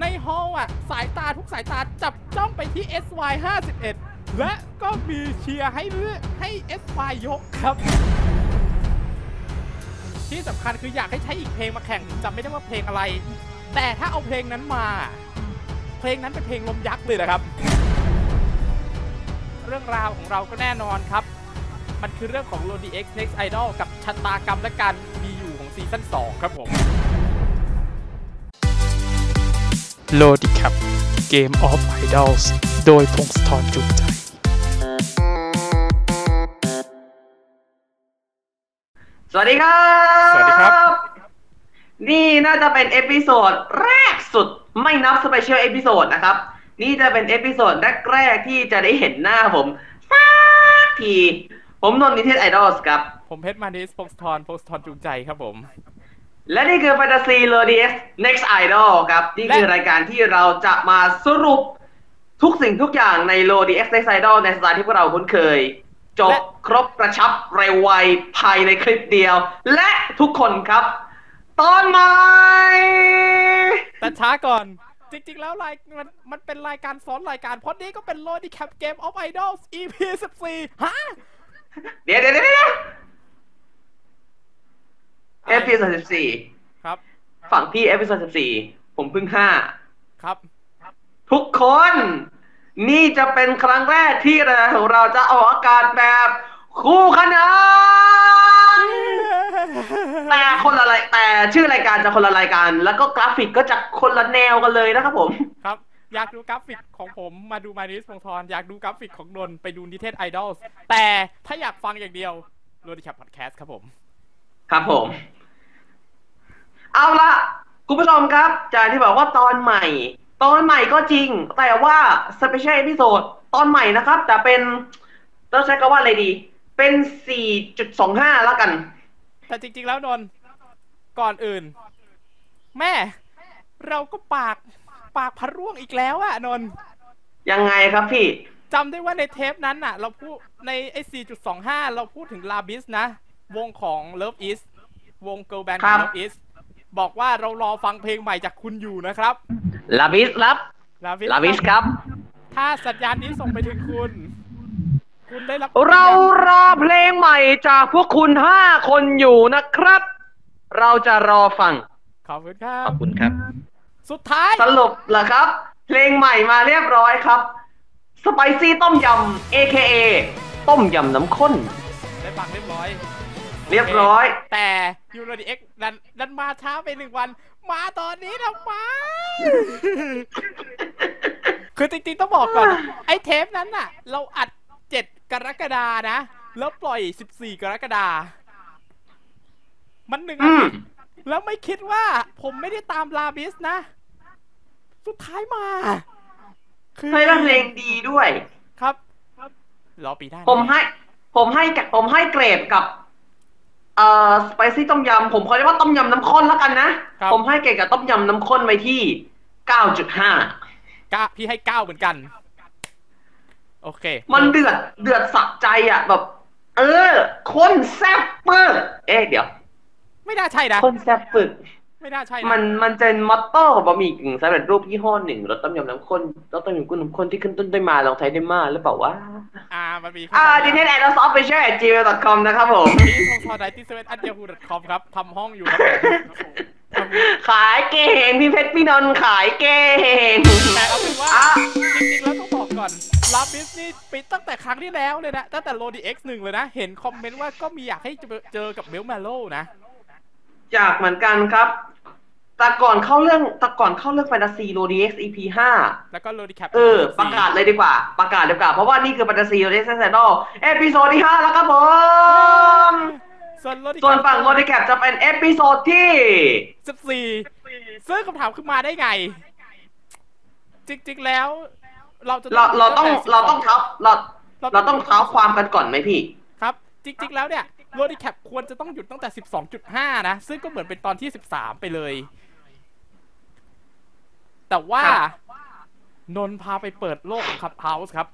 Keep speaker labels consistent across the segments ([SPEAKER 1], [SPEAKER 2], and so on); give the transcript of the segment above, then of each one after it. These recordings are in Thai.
[SPEAKER 1] ในฮอล์อะ สายตาทุกสายตาจับจ้องไปที่ SY 51 และก็มีเชียร์ให้เลือกให้ SY ยกครับ ที่สำคัญคืออยากให้ใช้อีกเพลงมาแข่งจำไม่ได้ว่าเพลงอะไร แต่ถ้าเอาเพลงนั้นมา เพลงนั้นเป็นเพลงลมยักษ์เลยนะครับ เรื่องราวของเราก็แน่นอนครับ มันคือเรื่องของ l o d X Next Idol กับชะตากรรมและการมีอยู่ของ season 2ครับผม
[SPEAKER 2] Lodi Cap Game of Idols โดยพงศธรจุใจ
[SPEAKER 3] สวัสดีครับ
[SPEAKER 1] สวัสดีครับ
[SPEAKER 3] นี่น่าจะเป็น episode แรกสุดไม่นับ special episode นะครับ นี่จะเป็น episode แรกๆที่จะได้เห็นหน้าผมสักที ผมนนท์นิเทศไอดอลส์ครับ
[SPEAKER 1] ผมเพชรมานิสพงศธรพงศธรจูงใจครับผม
[SPEAKER 3] และนี่คือ Fantasy l o d s Next Idol ครับ นี่คือ
[SPEAKER 1] และ
[SPEAKER 3] รายการที่เราจะมาสรุปทุกสิ่งทุกอย่างใน l o d s Next Idol ในสไตล์ที่พวกเราคุ้นเคย จบครบกระชับเร็วไวภายในคลิปเดียว และทุกคนครับ ตอนใหม่
[SPEAKER 1] แต่ช้าก่อน จริงๆ แล้วรายมันมันเป็นรายการซ้อนรายการเพราะนี่ก็เป็น Lodi Cap Game of Idols EP 14ฮะ
[SPEAKER 3] เดี๋ยวเดี๋ยวเดี๋ยว เดี๋ยว episode สิบสี่
[SPEAKER 1] ครับ
[SPEAKER 3] ฝั่งพี่ episode สิบสี่ผมเพิ่งห้า
[SPEAKER 1] ครับ
[SPEAKER 3] ทุกคน นี่จะเป็นครั้งแรกที่รายการของเราจะออกอากาศแบบ คู่ขนานแต่คนละรายแต่ชื่อรายการจะคนละรายการ แล้วก็กราฟิกก็จะคนละแนวกันเลยนะครับผม
[SPEAKER 1] ครับอยากดูกราฟิกของผมมาดูมานิสพงศธรอยากดูกราฟิกของนนท์ไปดูนิเทศไอดอลแต่ถ้าอยากฟังอย่างเดียว Lodi Cap Podcast ครับผม
[SPEAKER 3] ครับผม เอาละคุณผู้ชมครับจากที่บอกว่าตอนใหม่ ตอนใหม่ก็จริง แต่ว่าสเปเชียล e อพิโซดตอนใหม่นะครับ แต่เป็นต้องใช้คำว่าอะไรดี เป็น 4.25 แล้วกัน
[SPEAKER 1] แต่จริง ๆ แล้วนนท์ก่อนอื่น แม่ เราก็ปากปากพะร่วงอีกแล้วอะนนท์
[SPEAKER 3] ยังไงครับพี่
[SPEAKER 1] จำได้ว่าในเทปนั้นน่ะเราพูดในไอ้ 4.25 เราพูดถึงลาบิสนะ วงของ Love Is วง Girl Band ข
[SPEAKER 3] ครั
[SPEAKER 1] อง
[SPEAKER 3] บ
[SPEAKER 1] Love Is บอกว่าเรารอฟังเพลงใหม่จากคุณอยู่นะครับ
[SPEAKER 3] ลาบิสรับ
[SPEAKER 1] ลาบิส
[SPEAKER 3] ลาบิสครับ
[SPEAKER 1] ถ้าสัญญาณนี้ส่งไปถึงคุณ คุณได้รับ
[SPEAKER 3] เรารอเพลงใหม่จากพวกคุณห้าคนอยู่นะครับ เราจะรอฟัง
[SPEAKER 1] ขอบคุณครั
[SPEAKER 3] ข
[SPEAKER 1] บ
[SPEAKER 3] อบคุณครับ
[SPEAKER 1] สุดท้าย
[SPEAKER 3] สรุปเหรอครับ เพลงใหม่มาเรียบร้อยครับสไปซี่ต้มยำ AKA ต้มยำน้ำข้น
[SPEAKER 1] ได้ฟังเรียบร้อย
[SPEAKER 3] เรียบร้อย
[SPEAKER 1] แต่ยูโรดีเอ็กดันดันมาช้าไปหนึ่งวัน มาตอนนี้ทำไมคือจริงๆต้องบอกก่อน ไอ้เทปนั้นน่ะ เราอัด7กรกฎานะ แล้วปล่อย14กรกฎามันหนึ่ง
[SPEAKER 3] อื
[SPEAKER 1] อา
[SPEAKER 3] ม
[SPEAKER 1] ทิตย์แล้วไม่คิดว่าผมไม่ได้ตามลาบิสนะ สุดท้ายมาคือ
[SPEAKER 3] เฮ้ยแล้วเพลงดีด้วย
[SPEAKER 1] ครับรอปีหน้านะ
[SPEAKER 3] ผมให้ ผมให้กับผมให้เกรดกับ เอ่อสไปซี่ต้มยำผมขอเรียกว่าต้มยำน้ำข้นแล้วกันนะ
[SPEAKER 1] ครับ
[SPEAKER 3] ผมให้เกรดกับต้มยำน้ำข้นไว้ที่ 9.5
[SPEAKER 1] ก้าพี่ให้เก้าเหมือนกัน โอเค
[SPEAKER 3] มันเดือดเดือดสักใจอะแบบ เออ คนแซ่บปึกเอ๊ะเดี๋ยว
[SPEAKER 1] ไม่น่าใช่นะ
[SPEAKER 3] คนแซ่บปึก
[SPEAKER 1] ไม่น่าใช่นะ
[SPEAKER 3] มันมันจะเป็นมอตโต้ของบะหมี่กึ่งสำเร็จรูปยี่ห้อหนึ่งรสต้มยำน้ำข้นรสต้มยำกุ้งน้ำข้นที่ขึ้นต้นด้วยมาลองใช้ได้มาหรือเปล่าวะ
[SPEAKER 1] อ่ามันมี
[SPEAKER 3] อ่าดิเทนแอดซอฟไปแช่จีเมลคอมนะครับผม
[SPEAKER 1] ที่ทงทอไดที่เซเว่นอันเดียฮูดคอมครับทำห้องอยู่ครับผม
[SPEAKER 3] ขายเก่งพี่เพชรพี่นนท์ขายเก่ง
[SPEAKER 1] แต่เอาเป็นว่า
[SPEAKER 3] อะ
[SPEAKER 1] จริงๆแล้วต้องบอกก่อนลาบิสนี่ปิดตั้งแต่ครั้งที่แล้วเลยนะตั้งแต่โรดีเอ็กซ์หนึ่งเลยนะ เห็นคอมเมนต์ว่าก็มีอยากให้เจอกับเบลมาโลนะ
[SPEAKER 3] อยากเหมือนกันครับแต่ก่อนเข้าเรื่องแต่ก่อนเข้าเรื่องแฟนตาซีโรดีเอ็กซ์ EP ห้า
[SPEAKER 1] แล้วก็โรดีแคป
[SPEAKER 3] เออ ประกาศเลยดีกว่า ประกาศดีกว่า เพราะว่านี่คือแฟนตาซีโรดีเอ็กซ์แซนดอลepisode ที่ห้าแล้วครับผม
[SPEAKER 1] ส่วนโรดี
[SPEAKER 3] ส่วนฝั่ง Lodi Cap จะเป็น episode ที่
[SPEAKER 1] สิบสี่ซึ่งคำถามคือมาได้ไง จริง ๆ แล้ว เราจะ
[SPEAKER 3] เราเราต้อง
[SPEAKER 1] ตั้แต่
[SPEAKER 3] เราต้อง
[SPEAKER 1] 12
[SPEAKER 3] เท้าเราเราต้องเท้าความกันก่อนไหมพี่
[SPEAKER 1] ครับ จริง ๆ แล้วเนี่ย Lodi Cap ควรจะต้องหยุดตั้งแต่ 12.5 นะ ซึ่งก็เหมือนเป็นตอนที่ 13 ไปเลย แต่ว่า
[SPEAKER 3] ครับ
[SPEAKER 1] นนท์พาไปเปิดโลกของ Clubhouse ครับ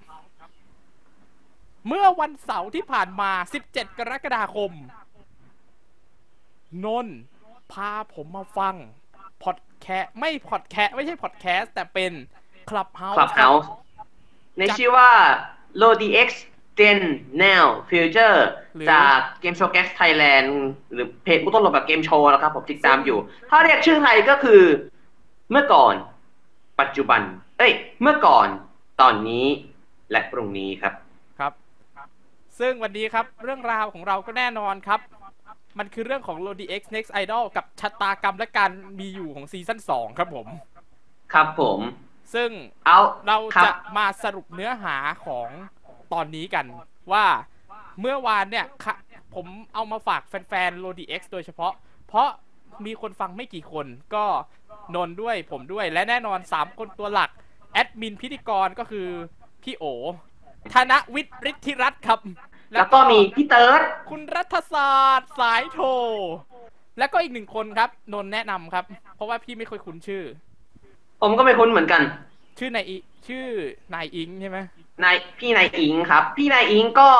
[SPEAKER 1] เมื่อวันเสาร์ที่ผ่านมา 17 กรกฎาคม นนท์พาผมมาฟังพอดแคสไม่พอดแคสไม่ใช่พอดแคสต์แต่เป็น Clubhouse
[SPEAKER 3] Clubhouse ในชื่อว่า Lodi X Gen Now Future จาก Game Show Gags Thailand หรือเพจผู้ต้นรบแบบเกมโชว์นะครับผมติดตามอยู่ ถ้าเรียกชื่อไทยก็คือเมื่อก่อน ปัจจุบัน เอ้ย เมื่อก่อนตอนนี้และพรุ่งนี้ครับ
[SPEAKER 1] ครับ ซึ่งวันนี้ครับเรื่องราวของเราก็แน่นอนครับ มันคือเรื่องของ Lodi X Next Idol กับชะตากรรมและการมีอยู่ของซีซั่น2ครับผม
[SPEAKER 3] ครับผม
[SPEAKER 1] ซึ่ง
[SPEAKER 3] เอา
[SPEAKER 1] เรา
[SPEAKER 3] คบ
[SPEAKER 1] จะมาสรุปเนื้อหาของ ตอนนี้กันว่าเมื่อวานเนี่ยค่ะผมเอามาฝากแฟนๆ Lodi X โดยเฉพาะ เพราะมีคนฟังไม่กี่คนก็นนท์ด้วยผมด้วยและแน่นอน 3 คนตัวหลัก แอดมินพิธีกรก็คือพี่โอธนวิทย์ฤทธิรัตน์ครับ
[SPEAKER 3] แล้วก็มีพี่เติร์ด
[SPEAKER 1] คุณรัฐศาสตร์สายโท แล้วก็อีกหนึ่งคนครับ นนท์แนะนำครับ เพราะว่าพี่ไม่ค่อยคุ้นชื่อ
[SPEAKER 3] ผมก็ไม่คุ้นเหมือนกัน
[SPEAKER 1] ชื่อนายอิชื่อนายอิงใช่ไหม
[SPEAKER 3] นายพี่นายอิงครับ พี่นายอิงก็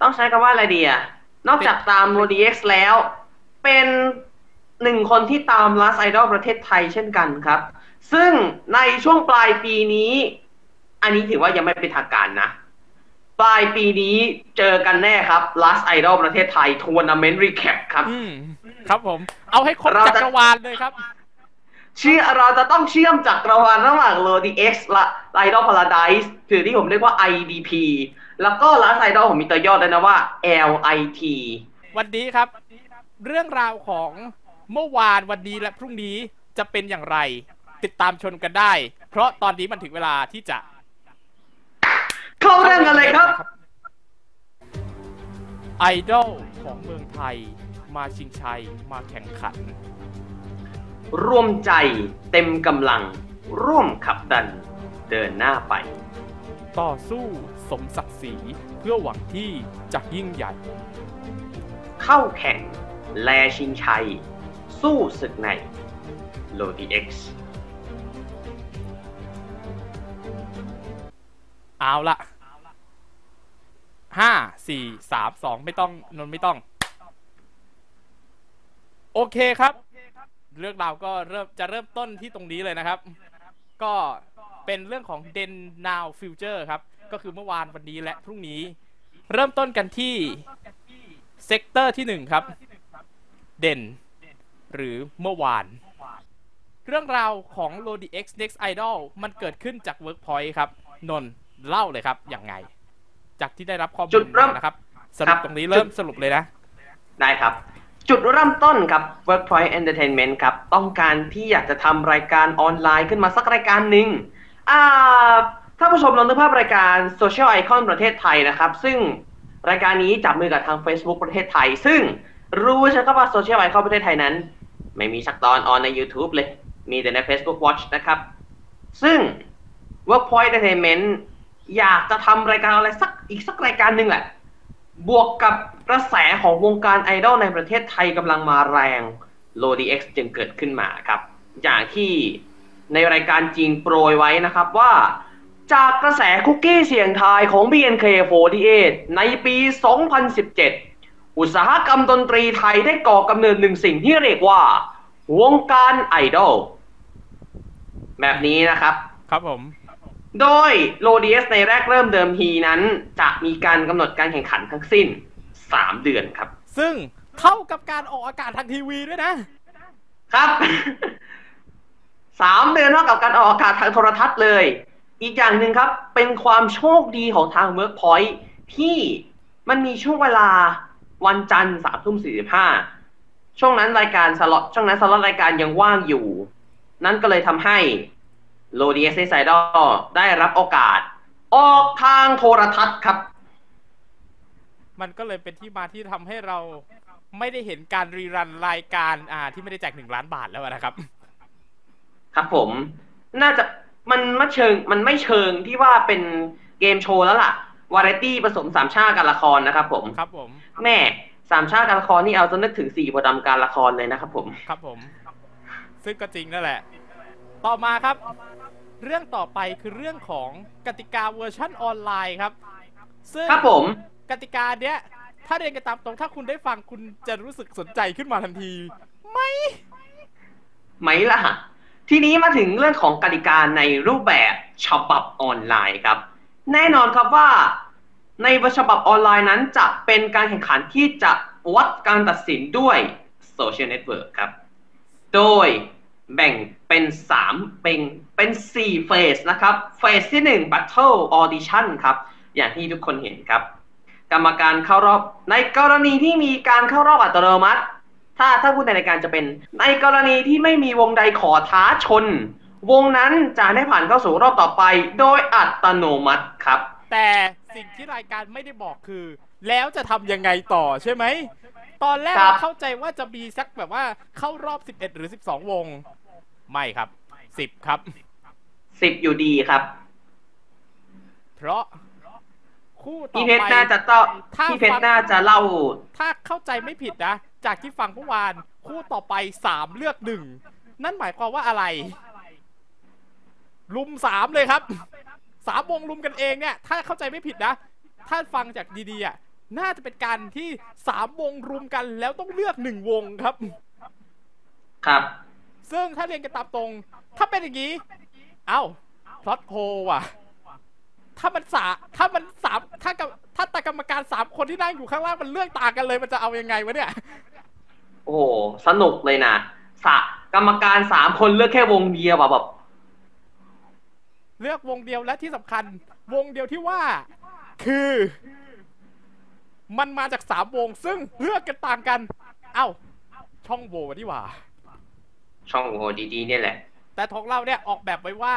[SPEAKER 3] ต้องใช้คำว่าอะไรดีอะนอกจากตาม o d x แล้ว เป็นหนึ่งคนที่ตาม Last Idol ประเทศไทยเช่นกันครับ ซึ่งในช่วงปลายปีนี้ อันนี้ถือว่ายังไม่เป็นทางการนะ ปลายปีนี้เจอกันแน่ครับ Last Idol ประเทศไทยทัวร์นาเมนต์รีแคปครับ
[SPEAKER 1] อืมครับผม เอาให้ครบ
[SPEAKER 3] เราจะ
[SPEAKER 1] จักรวาลเลยครับ
[SPEAKER 3] เชื่อเราจะต้องเชื่อมจักรวาลระหว่าง Lodi X และ Idol Paradise หรือที่ผมเรียกว่า IDP แล้วก็ Last Idol ผมมีตัวย่อด้วยนะว่า LIT
[SPEAKER 1] วันนี้ครับ เรื่องราวของเมื่อวานวันนี้และพรุ่งนี้จะเป็นอย่างไร ติดตามชมกันได้ เพราะตอนนี้มันถึงเวลาที่จะ
[SPEAKER 3] เข้าเรื่องกันเลยครับ
[SPEAKER 1] ไอดอลของเมืองไทย มาชิงชัยมาแข่งขัน
[SPEAKER 3] ร่วมใจเต็มกำลัง ร่วมขับดันเดินหน้าไป
[SPEAKER 1] ต่อสู้สมศักดิ์ศรีเพื่อหวังที่จะยิ่งใหญ่
[SPEAKER 3] เข้าแข่ง แลชิงชัย สู้ศึกใน Lodi X
[SPEAKER 1] เอาละห้าสี่สามสองไม่ต้องนนท์ไม่ต้อง โอเคครับ เรื่องราวก็เริ่มจะเริ่มต้นที่ตรงนี้เลยนะครับ ก็เป็นเรื่องของ Then Now Future ครับ ก็คือเมื่อวานวันนี้และพรุ่งนี้ เริ่มต้นกันที่ sector ที่หนึ่งครับ Then หรือเมื่อวาน เรื่องราวของ Lodi X Next Idol มันเกิดขึ้นจาก Workpoint ครับ นนท์เล่าเลยครับอย่างไง จากที่ได้รับข้อมู
[SPEAKER 3] จุ
[SPEAKER 1] ล
[SPEAKER 3] ดเริ่ม
[SPEAKER 1] มานะครับส
[SPEAKER 3] ครั
[SPEAKER 1] รุป
[SPEAKER 3] บ
[SPEAKER 1] ตรงนี้
[SPEAKER 3] จุด
[SPEAKER 1] เริ่มสรุปเลยนะ
[SPEAKER 3] ได้ครับ จุดเริ่มต้นครับ Workpoint Entertainment ครับ ต้องการที่อยากจะทำรายการออนไลน์ขึ้นมาสักรายการหนึ่งอ่าถ้าผู้ชมลองนึกภาพรายการ Social Icon ประเทศไทยนะครับ ซึ่งรายการนี้จับมือกับทาง Facebook ประเทศไทย ซึ่งรู้ใช่ไหมว่า Social Icon ประเทศไทยนั้น ไม่มีสักตอนออนใน YouTube เลย มีแต่ใน Facebook Watch นะครับ ซึ่ง Workpoint Entertainment อยากจะทำรายการอะไรสักอีกสักรายการหนึ่งแหละ บวกกับกระแสของวงการไอดอลในประเทศไทยกำลังมาแรง Lodi X จึงเกิดขึ้นมาครับ อย่างที่ในรายการจริงโปรยไว้นะครับว่า จากกระแสคุกกี้เสียงทายของ BNK48 ในปี 2017 อุตสาหกรรมดนตรีไทยได้ก่อกำเนิดหนึ่งสิ่งที่เรียกว่า วงการไอดอลแบบนี้นะครับ
[SPEAKER 1] ครับผม
[SPEAKER 3] โดย Lodi X ในแรกเริ่มเดิมทีนั้น จะมีการกำหนดการแข่งขันทั้งสิ้น 3 เดือนครับ
[SPEAKER 1] ซึ่งเท่ากับการออกอากาศทางทีวีด้วยนะ
[SPEAKER 3] ครับสามเดือนเท่ากับการออกอากาศทางโทรทัศน์เลย อีกอย่างหนึ่งครับ เป็นความโชคดีของทาง Workpoint ที่มันมีช่วงเวลาวันจันทร์สามทุ่มสี่สิบห้าช่วงนั้นรายการสล็อตช่วงนั้นสล็อตรายการยังว่างอยู่ นั่นก็เลยทำให้ Lodi X Idol ได้รับโอกาส ออกทางโทรทัศน์ครับ
[SPEAKER 1] มันก็เลยเป็นที่มาที่ทำให้เราไม่ได้เห็นการ rerun รายการอ่า ที่ไม่ได้แจกหนึ่งล้านบาทแล้วนะครับ
[SPEAKER 3] ครับผม น่าจะมันไม่เชิง มันไม่เชิงที่ว่าเป็นเกมโชว์แล้วล่ะ วาไรตี้ผสมสามชาติการละครนะครับ ผม
[SPEAKER 1] ครับผม
[SPEAKER 3] แม่สามชาติการละครนี่เอาจนนึกถึงสี่โพธิ์ดำการละครเลยนะครับผม
[SPEAKER 1] ครับผม ซึ่งก็จริงนั่นแหละ ต่อมาครับ เรื่องต่อไปคือเรื่องของกติกาเวอร์ชั่นออนไลน์ครับ ซึ่ง
[SPEAKER 3] ครับผม
[SPEAKER 1] กติกาเนี้ย ถ้าเรียนกันตามตรงถ้าคุณได้ฟังคุณจะรู้สึกสนใจขึ้นมาทันที ไม่
[SPEAKER 3] ไหมล่ะ ทีนี้มาถึงเรื่องของกติกาในรูปแบบฉบับออนไลน์ครับ แน่นอนครับว่า ในฉบับออนไลน์นั้นจะเป็นการแข่งขันที่จะวัดการตัดสินด้วย social network ครับ โดยแบ่ง เป็น 3 เป็นเป็น 4 phase นะครับ phase ที่ 1 Battle Audition ครับ อย่างที่ทุกคนเห็นครับ กรรมการเข้ารอบ ในกรณีที่มีการเข้ารอบอัตโนมัติ ถ้าถ้าพูดในรายการจะเป็น ในกรณีที่ไม่มีวงใดขอท้าชน วงนั้นจะได้ผ่านเข้าสู่รอบต่อไป โดยอัตโนมัติครับ
[SPEAKER 1] แต่สิ่งที่รายการไม่ได้บอกคือ แล้วจะทำยังไงต่อใช่ไหมตอนแรก
[SPEAKER 3] ครับ
[SPEAKER 1] เราเข้าใจว่าจะมีสักแบบว่าเข้ารอบ 11 หรือ 12 วง ไม่ครับ10ครับ
[SPEAKER 3] 10อยู่ดีครับ
[SPEAKER 1] เพราะคู่ต่อ
[SPEAKER 3] พี่เพชร
[SPEAKER 1] ไป
[SPEAKER 3] น่าจะต้อง
[SPEAKER 1] ถ้า
[SPEAKER 3] พี่เพช
[SPEAKER 1] ฟั
[SPEAKER 3] รงน่าจะเล่า
[SPEAKER 1] ถ้าเข้าใจไม่ผิดนะ จากที่ฟังเมื่อวาน คู่ต่อไป3เลือกหนึ่งนั่นหมายความว่าอะไร ลุมสามเลยครับสามวงลุมกันเองเนี่ย ถ้าเข้าใจไม่ผิดนะ ถ้าฟังจากดีๆอะน่าจะเป็นการที่สามวงรุมกันแล้วต้องเลือกหนึ่งวงครับ
[SPEAKER 3] ครับ
[SPEAKER 1] ซึ่งถ้าเรียนกันตามตรง ถ้าเป็นอย่างนี้ เอ้าพลอตโฮว่ะ ถ้ามันสาถ้ามันสามถ้ากับถ้าตากรรมการสามคนที่นั่งอยู่ข้างล่างมันเลือกต่างกันเลย มันจะเอายังไงวะเนี่ย
[SPEAKER 3] โอ้โหสนุกเลยนะสะกรรมการสามคนเลือกแค่วงเดียวอะแบบ
[SPEAKER 1] เลือกวงเดียวและที่สำคัญ วงเดียวที่ว่า คือ มันมาจากสามวงซึ่งเลือกกันต่างกัน เอ้า ช่องโหว่นี่หว่า
[SPEAKER 3] ช่องโหดีๆเนี่ยแหละ
[SPEAKER 1] แต่ของเราเนี่ยออกแบบไว้ว่า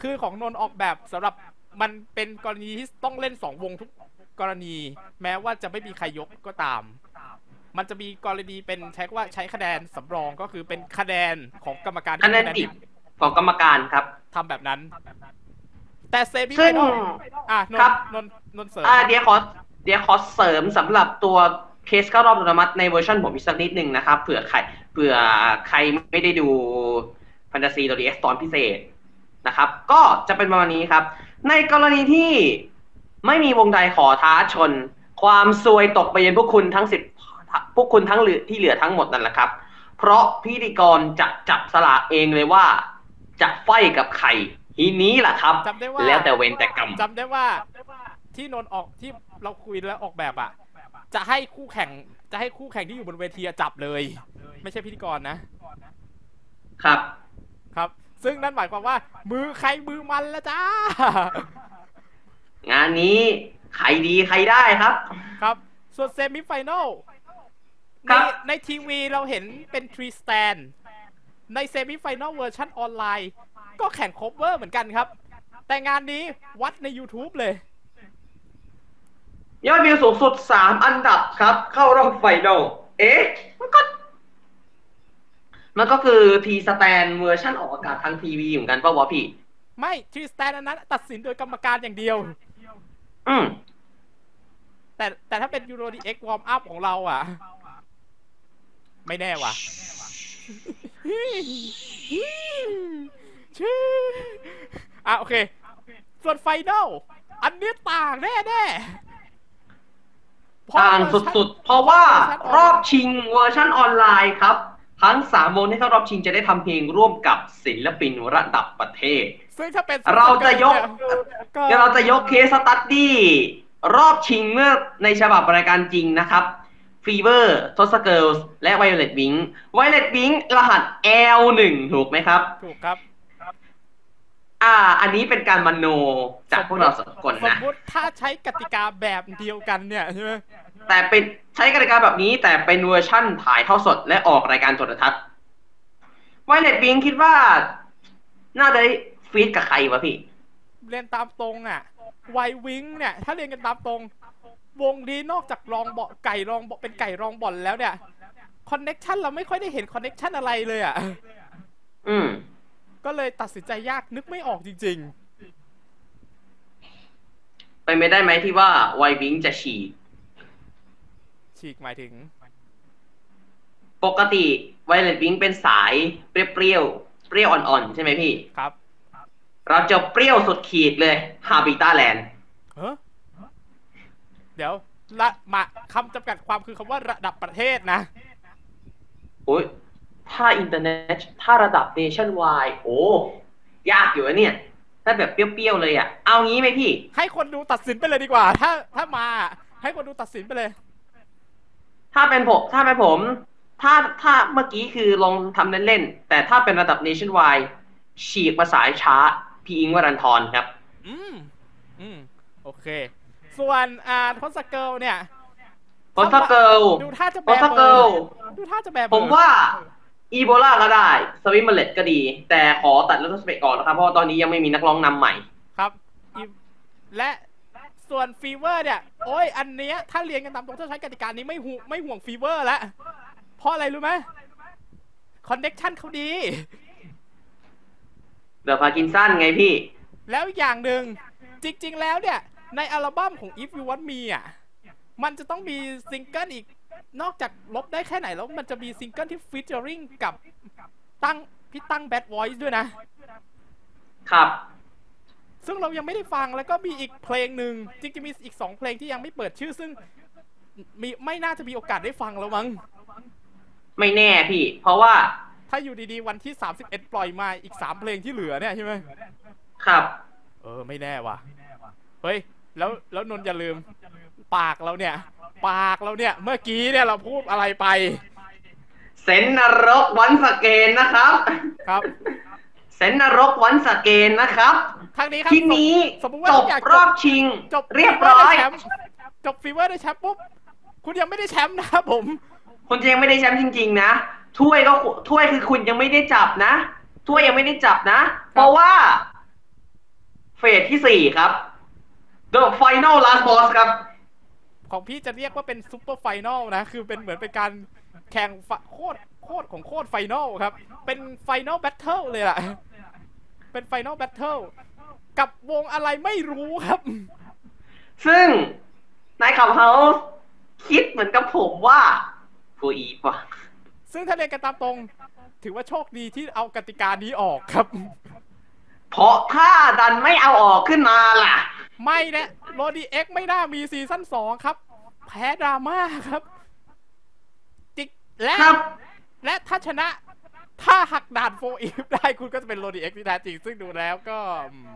[SPEAKER 1] คือของนนท์ออกแบบสำหรับมันเป็นกรณีที่ต้องเล่นสองวงทุกกรณี แม้ว่าจะไม่มีใครยกก็ตาม มันจะมีกรณีเป็นใช้ว่าใช้คะแนนสำรองก็คือเป็นคะแนนของกรรมการที่
[SPEAKER 3] คะแนนดิบของกรรมการครับ
[SPEAKER 1] ทำแบบนั้น แต่เซมิ
[SPEAKER 3] ซึ่
[SPEAKER 1] ไฟ
[SPEAKER 3] ง
[SPEAKER 1] นอลอะนน
[SPEAKER 3] ครับ
[SPEAKER 1] ทนนท์นนท์เสริม
[SPEAKER 3] อ่าเดี๋ยวขอเดี๋ยวขอเสริมสำหรับตัว เคสเข้ารอบอัตโนมัติในเวอร์ชันผมอีกสักนิดหนึ่งนะครับเผื่อใครเผื่อใครไม่ได้ดู Fantasy Lodi X ตอนพิเศษนะครับ ก็จะเป็นประมาณนี้ครับ ในกรณีที่ไม่มีวงใดขอท้าชน ความซวยตกไปยังพวกคุณทั้งสิบพวกคุณทั้งเหลือที่เหลือทั้งหมดนั่นแหละครับ เพราะพิธีกรจะจับสลากเองเลยว่า จะไฟกับใครทีนี้แหละครับ
[SPEAKER 1] จำได้ว่า
[SPEAKER 3] แล้วแต่เวรแต่กรรม
[SPEAKER 1] จำได้ว่าที่นนท์ออกที่เราคุยแล้วออกแบบอะ จะให้คู่แข่ง จะให้คู่แข่งที่อยู่บนเวทีอะจับเลย ไม่ใช่พิธีกรนะ
[SPEAKER 3] ครับ
[SPEAKER 1] ครับ ซึ่งนั่นหมายความว่า มือใครมือมันแล้วจ้า
[SPEAKER 3] งานนี้ใครดีใครได้ครับ
[SPEAKER 1] ครับ ส่วนเซมิไฟแนล
[SPEAKER 3] ค
[SPEAKER 1] ใน
[SPEAKER 3] รับ
[SPEAKER 1] ในทีวีเราเห็นเป็น three stand ใน semi-final เวอร์ชันออนไลน์ ก็แข่ง cover เหมือนกันครับ แต่งานนี้วัดใน YouTube เลย
[SPEAKER 3] ยอดวิวสูงสุด3อันดับครับ เข้ารอบ final เอ๊ะ มันก็ มันก็คือ three stand เวอร์ชันออกอากาศทางทีวีเหมือนกันป่าวะพี่
[SPEAKER 1] ไม่ three stand อันนั้น ตัดสินโดยกรรมการอย่างเดียว
[SPEAKER 3] อืม
[SPEAKER 1] แต่แต่ถ้าเป็นยู Lodi X warm up ของเราอะ ไม่แน่ว่ะชื่ออะโอเค ส่วน final อันนี้ต่างแน่แน่ๆเพระ
[SPEAKER 3] ต่าง
[SPEAKER 1] เวอร์ชัน
[SPEAKER 3] สุดๆ เพราะว่า
[SPEAKER 1] เวอร์ชันออนไลน์
[SPEAKER 3] รอบชิงเวอร์ชันออนไลน์ครับ ทั้งสามวงที่เข้ารอบชิงจะได้ทำเพลงร่วมกับศิลปินระดับประเทศ
[SPEAKER 1] ซึ่งถ้าเป็น
[SPEAKER 3] เราจะยก
[SPEAKER 1] ก็
[SPEAKER 3] เดี๋ยวเราจะยก case study รอบชิงเมื่อในฉบับรายการจริงนะครับฟีเ e อร์ทศเกิลและไวโอเลตวิงไวโอเลตวิงรหัส L1 ถูกไหมครับ
[SPEAKER 1] ถูกครับ
[SPEAKER 3] อ่า อันนี้เป็นการมโนจากพวกเราสองคน
[SPEAKER 1] สมมตินะถ้าใช้กติกาแบบเดียวกันเนี่ยใช่ไหม
[SPEAKER 3] แต่เป็นใช้กติกาแบบนี้แต่เป็นเวอร์ชั่นถ่ายทอดสดและออกรายการโทรทัศน์ Violet Wink คิดว่า น่าจะได้ feat กับใครวะพี่
[SPEAKER 1] เรียนตามตรงอะ ไววิงเนี่ย ถ้าเรียนกันตามตรง วงนี้นอกจากรองเบาะไก่รองเบาะเป็นไก่รองบ่อนแล้วเนี่ย connection เราไม่ค่อยได้เห็น connection อะไรเลยอะ
[SPEAKER 3] อืม
[SPEAKER 1] ก็เลยตัดสินใจยากนึกไม่ออกจริง
[SPEAKER 3] เป็นไปได้ไหมที่ว่าไววิงจะฉีก
[SPEAKER 1] ๆฉีกหมายถึง
[SPEAKER 3] ปกติไวเลตวิงเป็นสายเปรี้ยวๆ เปรี้ยวอ่อนๆ ใช่ไหมพี่
[SPEAKER 1] ครับ
[SPEAKER 3] เราจะเปรี้ยวสุดขีดเลยฮาบิต้าแลนด์
[SPEAKER 1] เฮ้เดี๋ยวละมาคำจำกัดความคือคำว่าระดับประเทศนะ
[SPEAKER 3] อุ้ย ถ้าอินเทอร์เน็ตถ้าระดับ nationwide โอ้ยากอยู่นะเนี่ย ถ้าแบบเปรี้ยวๆเลยอะ เอางี้ไหมพี่
[SPEAKER 1] ให้คนดูตัดสินไปเลยดีกว่า ถ้าถ้ามา ให้คนดูตัดสินไปเลย
[SPEAKER 3] ถ้าเป็นผม ถ้าเป็นผม ถ้าถ้าเมื่อกี้คือลองทำเล่นๆ แต่ถ้าเป็นระดับ nationwide ฉีกภาษาช้า พี่อิงวรันทรครับ
[SPEAKER 1] อืม อืม โอเค ส่วนอ่าทศเกิลเนี่ย
[SPEAKER 3] พอสเกิล
[SPEAKER 1] ดูท่าจะ
[SPEAKER 3] พอ
[SPEAKER 1] แบ
[SPEAKER 3] ส
[SPEAKER 1] มื
[SPEAKER 3] เกิล
[SPEAKER 1] ดูท่าจะแบบ
[SPEAKER 3] ผมว่า อีโบลาก็ได้สวิมเมเลตก็ดี แต่ขอตัดเรื่องสเปกก่อนนะครับ เพราะว่าตอนนี้ยังไม่มีนักร้องนำใหม่
[SPEAKER 1] ครับอีและส่วน Fever เนี่ย โอ้ยอันเนี้ยถ้าเรียนกันตามตรงถ้าใช้กติกานี้ไม่ห่วงไม่ห่วง Fever แล้วเพราะอะไรรู้ไหม connection เขาดี
[SPEAKER 3] The Parkinson ไงพี่
[SPEAKER 1] แล้วอย่างหนึ่งจริง ๆ แล้วเนี่ย ในอัลบั้มของ If You Want Me อะมันจะต้องมีซิงเกิลอีก นอกจากลบได้แค่ไหนแล้วมันจะมีซิงเกิลที่ featuring กับตั้งพี่ตั้ง Bad Voice ด้วยนะ
[SPEAKER 3] ครับ
[SPEAKER 1] ซึ่งเรายังไม่ได้ฟังแล้วก็มีอีกเพลงหนึ่งจริงๆมีอีกสองเพลงที่ยังไม่เปิดชื่อซึ่งมีไม่น่าจะมีโอกาสได้ฟังแล้วมั้ง
[SPEAKER 3] ไม่แน่พี่ เพราะว่า
[SPEAKER 1] ถ้าอยู่ดีๆ วันที่31ปล่อยมาอีก3เพลงที่เหลือเนี่ยใช่ไหม
[SPEAKER 3] ครับ
[SPEAKER 1] เออไม่แน่ว่ะเฮ้ย แล้วแล้วนนท์อย่าลืม ปากเราเนี่ย ปากเราเนี่ย เมื่อกี้เนี่ยเราพูดอะไรไป
[SPEAKER 3] เซนนรก once again นะครับ
[SPEAKER 1] ครับ
[SPEAKER 3] เซนนรก once again นะครับ
[SPEAKER 1] ทางนี้ครับ
[SPEAKER 3] ทีนี้
[SPEAKER 1] สมมุติว่า
[SPEAKER 3] จบ
[SPEAKER 1] อยาก
[SPEAKER 3] รอบชิง
[SPEAKER 1] จบ
[SPEAKER 3] เรียบร้อย
[SPEAKER 1] FEVER ได้แชมป์จบ FEVER ได้แชมป์ปุ๊บคุณยังไม่ได้แชมป์นะครับผม
[SPEAKER 3] คุณยังไม่ได้แชมป์จริง ๆ นะถ้วยก็ถ้วยคือคุณยังไม่ได้จับนะถ้วยยังไม่ได้จับนะ เพราะว่า phase ที่สี่ครับ The Final Last Boss ครับ
[SPEAKER 1] ของพี่จะเรียกว่าเป็น super final นะ คือเป็นเหมือนเป็นการแข่งฟะโคตรโคตรของโคตร final ครับ เป็น final battle เลยล่ะ เป็น final battle กับวงอะไรไม่รู้ครับ
[SPEAKER 3] ซึ่งนายขับเฮาส์คิดเหมือนกับผมว่า4EVE ว่ะ
[SPEAKER 1] ซึ่งถ้าเรียนกันตามตรง ถือว่าโชคดีที่เอากติกานี้ออกครับ
[SPEAKER 3] เพราะถ้าดันไม่เอาออกขึ้นมาล่ะ
[SPEAKER 1] ไม่นะ LODI X ไม่น่ามีซีซั่นสองครับ แพ้ดราม่าครับ จิกและ
[SPEAKER 3] ครับ
[SPEAKER 1] และถ้าชนะ ถ้าหักด่าน4EVE ได้คุณก็จะเป็น LODI X ที่แท้จริง ซึ่งดูแล้วก็อืม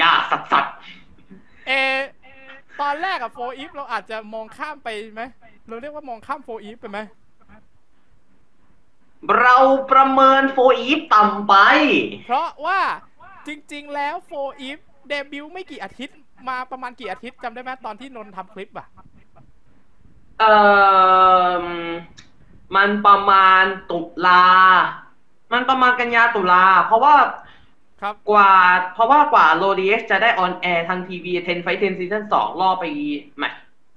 [SPEAKER 3] ยากสัสสัส
[SPEAKER 1] เออตอนแรกอะ4EVE เราอาจจะมองข้ามไปไหม เราเรียกว่ามองข้าม4EVE ไปไหม
[SPEAKER 3] เราประเมิน4EVE ต่ำไป
[SPEAKER 1] เพราะว่าจริง ๆ แล้วโฟอีฟเดบิวต์ไม่กี่อาทิตย์ มาประมาณกี่อาทิตย์จำได้ไหมตอนที่นนท์ทำคลิปอะ
[SPEAKER 3] เอ่อมันประมาณตุลา มันประมาณกันยาตุลา เพราะว่า
[SPEAKER 1] ครับ
[SPEAKER 3] กว่า เพราะว่ากว่าโ o ดีเอจะได้ on air ทางทีวี10 Fight 10ซีซั่น2รอไปแหม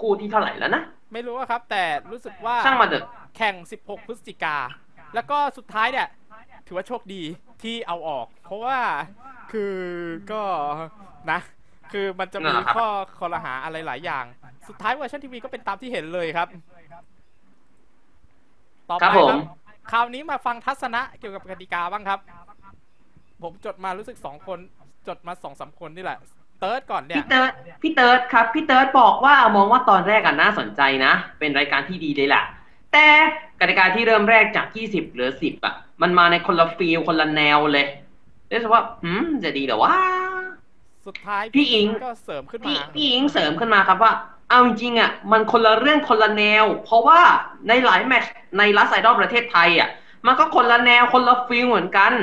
[SPEAKER 3] กู้ที่เท่าไหร่แล้วนะ
[SPEAKER 1] ไม่รู้อะครับ แต่รู้สึกว่า
[SPEAKER 3] ช่างมาเถอะ
[SPEAKER 1] แข่ง 16 พฤศจิกา แล้วก็สุดท้ายเนี่ย ถือว่าโชคดีที่เอาออก เพราะว่าคือก็นะ คือมันจะมี
[SPEAKER 3] นั่นแหละครับ
[SPEAKER 1] ข้อคอรหาอะไรหลายอย่าง สุดท้ายเวอร์ชันทีวีก็เป็นตามที่เห็นเลยครับ ต่อไป
[SPEAKER 3] ครับ
[SPEAKER 1] ค
[SPEAKER 3] ผ
[SPEAKER 1] รั
[SPEAKER 3] ม
[SPEAKER 1] บคราวนี้มาฟังทัศนะเกี่ยวกับกติกาบ้างครับ ผมจดมารู้สึกสองคน จดมาสองสามคนนี่แหละเติร์ดก่อนเนี่ย
[SPEAKER 3] พี่เติร์ดพี่เติร์ดครับพี่เติร์ดบอกว่ามองว่าตอนแรกอะน่าสนใจนะ เป็นรายการที่ดีเลยแหละแต่กติกาที่เริ่มแรกจาก 20 เหลือ 10 อะ มันมาในคนละ feel คนละแนวเลยเรียกว่าหืมจะดีเหรอวะ
[SPEAKER 1] สุดท้าย
[SPEAKER 3] พี่อิง
[SPEAKER 1] ก็เสริมขึ้น
[SPEAKER 3] พี่
[SPEAKER 1] มา
[SPEAKER 3] พี่อิงเสริมขึ้นมาครับว่า เอาจริงๆอะมันคนละเรื่องคนละแนว เพราะว่าในหลายแมตช์ใน Last Idol ประเทศไทยอะ มันก็คนละแนวคนละ feel เหมือนกัน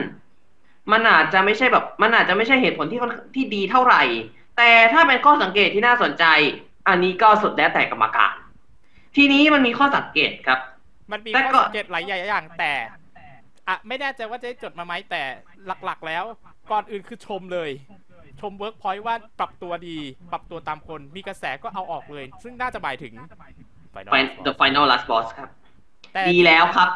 [SPEAKER 3] มันอาจจะไม่ใช่แบบ มันอาจจะไม่ใช่เหตุผลที่ค่อนที่ดีเท่าไหร่ แต่ถ้าเป็นข้อสังเกตที่น่าสนใจ อันนี้ก็สุดแล้วแต่กรรมการ ทีนี้มันมีข้อสังเกตครับ
[SPEAKER 1] มันมี
[SPEAKER 3] แต่
[SPEAKER 1] ข้อ
[SPEAKER 3] ก็
[SPEAKER 1] สังเกตหลายอย่างแต่อะไม่แน่ใจว่าจะได้จดมาไหมแต่หลักๆ แล้ว ก่อนอื่นคือชมเลย ชมเวิร์กพอยต์ว่าปรับตัวดี ปรับตัวตามคน มีกระแสก็เอาออกเลย ซึ่งน่าจะหมายถึง Final
[SPEAKER 3] Fin- The Final Last Boss ครับ
[SPEAKER 1] แต่
[SPEAKER 3] ดีแล้วครับ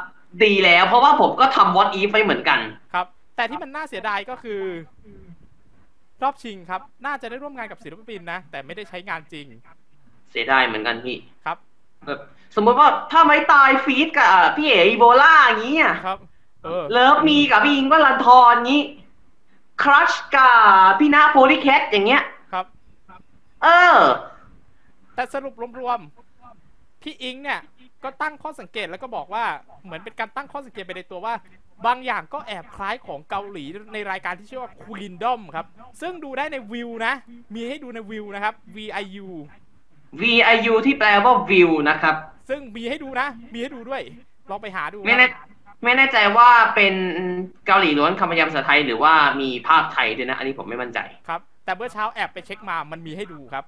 [SPEAKER 3] ดีแล้วเพราะว่าผมก็ทำ What If ไว้เหมือนกัน
[SPEAKER 1] ครับ แต่ที่มันน่าเสียดายก็คือ รอบชิงครับ น่าจะได้ร่วมงานกับศิลปินนะ แต่ไม่ได้ใช้งานจริง
[SPEAKER 3] เสียดายเหมือนกันพี่
[SPEAKER 1] ครับ
[SPEAKER 3] แบบสมมติว่าถ้าไม่ตายฟีดกับอะพี่เอ๋อีโบล่าอย่างนี้อะ
[SPEAKER 1] ครับเออ
[SPEAKER 3] เลิฟมีกับพี่อิงวัลันทรงี้ ครัชกับพี่นาโพลิแคทอย่างเงี้ย
[SPEAKER 1] ครับ
[SPEAKER 3] เออ
[SPEAKER 1] แต่สรุปรวมพี่อิงเนี่ย ก็ตั้งข้อสังเกตแล้วก็บอกว่าเหมือนเป็นการตั้งข้อสังเกตไปในตัวว่า บางอย่างก็แอบคล้ายของเกาหลีในรายการที่ชื่อว่า Queendom ครับ ซึ่งดูได้ในวิวนะ มีให้ดูในวิวนะครับ VIU
[SPEAKER 3] VIU ที่แปลว่าวิวนะครับ
[SPEAKER 1] ซึ่งมีให้ดูนะ มีให้ดูด้วย ลองไปหาดู
[SPEAKER 3] ไม่
[SPEAKER 1] ค
[SPEAKER 3] แน่
[SPEAKER 1] รับ
[SPEAKER 3] ไม่แน่ใจว่าเป็นเกาหลีล้วนคำพยามภาษาไทยหรือว่ามีภาคไทยด้วยนะ อันนี้ผมไม่มั่นใจ
[SPEAKER 1] ครับ แต่เมื่อเช้าแอบไปเช็คมามันมีให้ดูครับ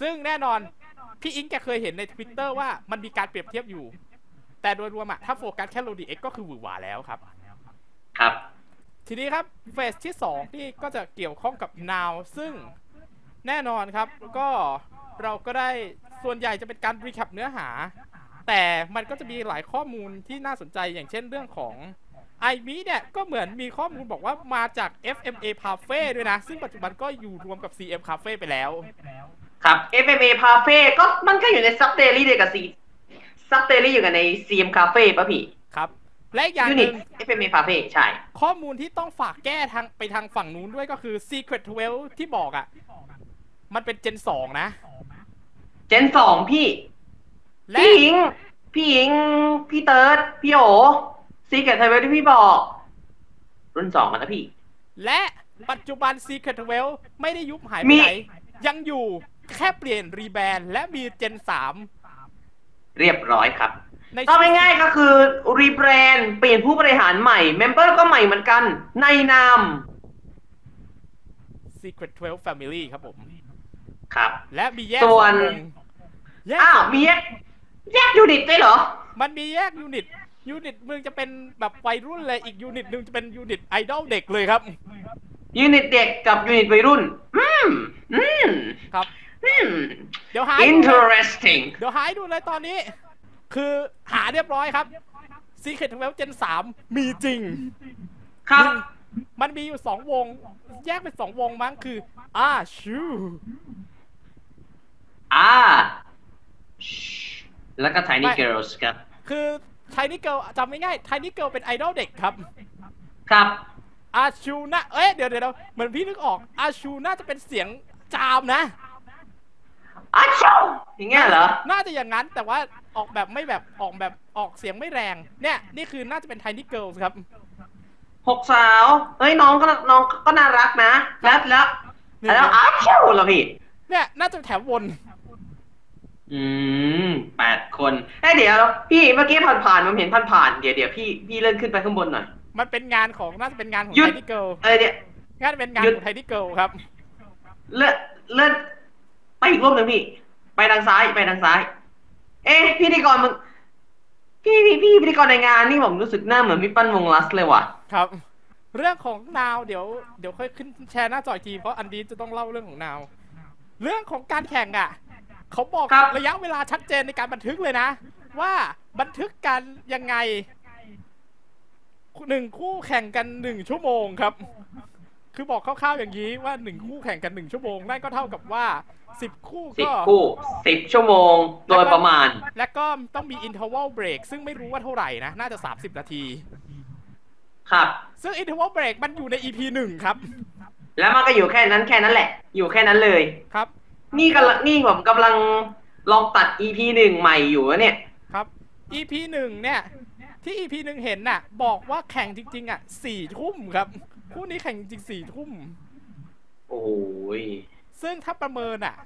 [SPEAKER 1] ซึ่งแน่นอน พี่อิงแกเคยเห็นใน Twitter ว่ามันมีการเปรียบเทียบอยู่ แต่โดยรวมอะถ้าโฟกัสแค่ LODI X ก็คือหวือหวาแล้วครับ
[SPEAKER 3] ครับ
[SPEAKER 1] ทีนี้ครับ phase ที่2ที่ก็จะเกี่ยวข้องกับ now ซึ่งแน่นอนครับ ก็เราก็ได้ส่วนใหญ่จะเป็นการ recap เนื้อหา แต่มันก็จะมีหลายข้อมูลที่น่าสนใจอย่างเช่นเรื่องของไอมิเนี่ยก็เหมือนมีข้อมูลบอกว่ามาจาก FMA Cafe ด้วยนะ ซึ่งปัจจุบันก็อยู่รวมกับ CM Cafe ไปแล้ว
[SPEAKER 3] ครับ FMA Cafe ก็มันก็อยู่ในซับเดลี่เดียวกับซีซับเดลี่อยู่กันใน CM Cafe ป่ะพี่
[SPEAKER 1] ครับ และอีกอย่าง unit
[SPEAKER 3] นึ
[SPEAKER 1] ง
[SPEAKER 3] FMA Cafe ใช่
[SPEAKER 1] ข้อมูลที่ต้องฝากแก้ทางไปทางฝั่งนู้นด้วยก็คือ Secret 12 ที่บอกอะ่ะ มันเป็น Gen 2นะ
[SPEAKER 3] Gen สองพี่
[SPEAKER 1] และ
[SPEAKER 3] พี่หญิง พี่หญิง พี่เติร์ด พี่โอซีเกตไทเวลที่พี่บอก รุ่นสองกันนะพี่
[SPEAKER 1] และปัจจุบัน Secret 12ไม่ได้ยุบหายไป
[SPEAKER 3] มี
[SPEAKER 1] ไหน ยังอยู่แค่เปลี่ยนรีแบรนด์และมี Gen
[SPEAKER 3] เรียบร้อยครับ
[SPEAKER 1] 3ใน
[SPEAKER 3] ก็ง่ายๆก็คือรีแบรนด์เปลี่ยนผู้บริหารใหม่เมมเบอร์ก็ใหม่เหมือนกัน ในนาม
[SPEAKER 1] Secret 12 Family ครับผม
[SPEAKER 3] ครับ
[SPEAKER 1] และมีแยก
[SPEAKER 3] ส่วน
[SPEAKER 1] สองวงแยก
[SPEAKER 3] อ้าว
[SPEAKER 1] สอง
[SPEAKER 3] มีแยก แยก unit ด้วยเหรอ
[SPEAKER 1] มันมีแยกยูนิตยูนิตมึงจะเป็นแบบวัยรุ่นเลยอีก unit หนึ่งจะเป็น unit ไอดอลเด็กเลยครับ
[SPEAKER 3] unit เด็กกับ unit วัยรุ่น อืม อืม
[SPEAKER 1] ครับ
[SPEAKER 3] อืม
[SPEAKER 1] เดี๋ยวหาให้ดูเลย
[SPEAKER 3] interesting
[SPEAKER 1] เดี๋ยวหาให้ดูเลยตอนนี้ คือหาเรียบร้อยครับ Secret 12 Gen 3 มีจริง
[SPEAKER 3] ครับ
[SPEAKER 1] มันมีอยู่สองวง แยกเป็นสองวงมั้งคือ อ่าชู
[SPEAKER 3] อ่า แล้วก็ Tiny Girls ครับ
[SPEAKER 1] คือไทนี่เกิลจำไม่ง่ายไทนี่เกิลเป็นไอดอลเด็กครับ
[SPEAKER 3] ครับ
[SPEAKER 1] อาชูนะเอ๊ะเดี๋ยวเดี๋ยวเหมือนพี่นึกออก อาชูน่าจะเป็นเสียงจามนะ
[SPEAKER 3] อ้าวอย่างเงี้ยเหรอ
[SPEAKER 1] น่าจะอย่างนั้นแต่ว่าออกแบบไม่แบบออกแบบออกเสียงไม่แรง เนี่ย นี่คือน่าจะเป็นไทนี่เกิลครับ
[SPEAKER 3] หกสาว เฮ้ยน้องก็น้องก็น่ารักนะ แล้วแล้วแล้วอ้าวเหรอพี่
[SPEAKER 1] เนี่ยน่าจะแถมวน
[SPEAKER 3] อืมแปดคนเอ้ยเดี๋ยว พี่เมื่อกี้ผ่านๆผมเห็นผ่านๆเดี๋ยวเดี๋ยวพี่พี่เลื่อนขึ้นไปข้างบนหน่อย
[SPEAKER 1] มันเป็นงานของน่าจะเป็นงานของ
[SPEAKER 3] หยุ
[SPEAKER 1] ไท
[SPEAKER 3] ด
[SPEAKER 1] นี่เกิล
[SPEAKER 3] เออเดี๋ยว
[SPEAKER 1] งานเป็นงาน
[SPEAKER 3] หยุด
[SPEAKER 1] ของไทนี่เกิลครับ
[SPEAKER 3] เลื่อนเลื่อนไปอีกรูปหนึ่งพี่ ไปทางซ้ายไปทางซ้าย เอ๊ะพิธีกรมึงพี่พี่พี่พิธีกรในงานนี่ผมรู้สึกหน้าเหมือนพี่ปั้นวงลัสเลยว่ะ
[SPEAKER 1] ครับ เรื่องของนาวเดี๋ยวเดี๋ยวค่อยขึ้นแชร์หน้าจออีกทีเพราะอันนี้จะต้องเล่าเรื่องของนาว เรื่องของการแข่งอะ เขาบอก
[SPEAKER 3] ครับ
[SPEAKER 1] ระยะเวลาชัดเจนในการบันทึกเลยนะ ว่าบันทึกกันยังไงหนึ่งคู่แข่งกันหนึ่งชั่วโมงครับ คือบอกคร่าวๆอย่างนี้ว่าหนึ่งคู่แข่งกันหนึ่งชั่วโมงนั่นก็เท่ากับว่าสิบคู่
[SPEAKER 3] สิบ
[SPEAKER 1] ก็
[SPEAKER 3] คู่สิบชั่วโมงโดยประมาณ
[SPEAKER 1] และก็ต้องมี interval break ซึ่งไม่รู้ว่าเท่าไหร่นะ น่าจะ 30 นาที
[SPEAKER 3] ครับ
[SPEAKER 1] ซึ่ง interval break มันอยู่ใน EP หนึ่งครับ
[SPEAKER 3] แล้วมันก็อยู่แค่นั้นแค่นั้นแหละ อยู่แค่นั้นเลย
[SPEAKER 1] ครับ
[SPEAKER 3] นี่กำลังนี่ผมกำลังลองตัด EP หนึ่งใหม่อยู่นะเนี่ย
[SPEAKER 1] ครับ EP หนึ่งเนี่ย ที่ EP หนึ่งเห็นน่ะ บอกว่าแข่งจริง ๆ อะสี่ทุ่มครับ คู่นี้แข่งจริงสี่ทุ่ม
[SPEAKER 3] โอ้ย
[SPEAKER 1] ซึ่งถ้าประเมินอะ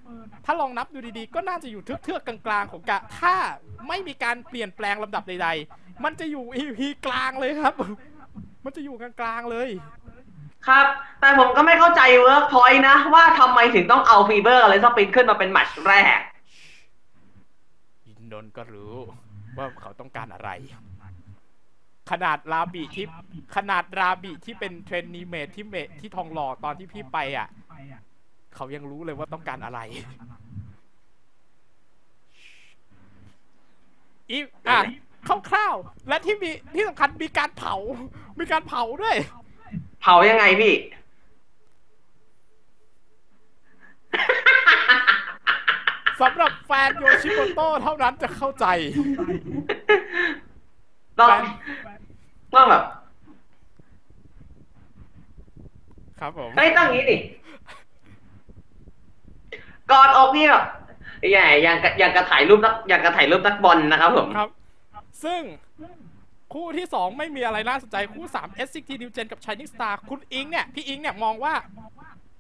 [SPEAKER 1] ถ้าลองนับดูดีๆ ก็น่าจะอยู่เทือกๆกลางๆของกะ ถ้าไม่มีการเปลี่ยนแปลงลำดับใด ๆ มันจะอยู่ EP กลางเลยครับ มันจะอยู่กลางๆเลย
[SPEAKER 3] ครับ แต่ผมก็ไม่เข้าใจเวิร์กพอยต์นะ ว่าทำไมถึงต้องเอา FEVER อะไรสปินขึ้นมาเป็นแมตช์แรก
[SPEAKER 1] อินนนท์ก็รู้ว่าเขาต้องการอะไร ขนาดราบิที่ขนาดราบิที่เป็นเทรนนีเมทที่เมทที่ทองหล่อตอนที่พี่ไปอะ เขายังรู้เลยว่าต้องการอะไรอีอะคร่าวๆและที่มีที่สำคัญมีการเผา มีการเผาด้วย
[SPEAKER 3] เผายังไงพี่
[SPEAKER 1] สำหรับแฟนโยชิโมโตะเท่านั้นจะเข้าใจ
[SPEAKER 3] ต้อง
[SPEAKER 1] แฟน
[SPEAKER 3] ต้องแบบ
[SPEAKER 1] ครับผม
[SPEAKER 3] เฮ้ยต้องอย่างนี้ดิกอดอกนี่แบบใหญ่อย่างกะอย่างกระถ่ายรูปนักอย่างกระถ่ายรูปนักบอลนะครับผม
[SPEAKER 1] ครับ ซึ่ง คู่ที่ 2 ไม่มีอะไรน่าสนใจคู่3 SCT New Gen กับ Shining Star คุณอิงเนี่ยพี่อิงเนี่ยมองว่า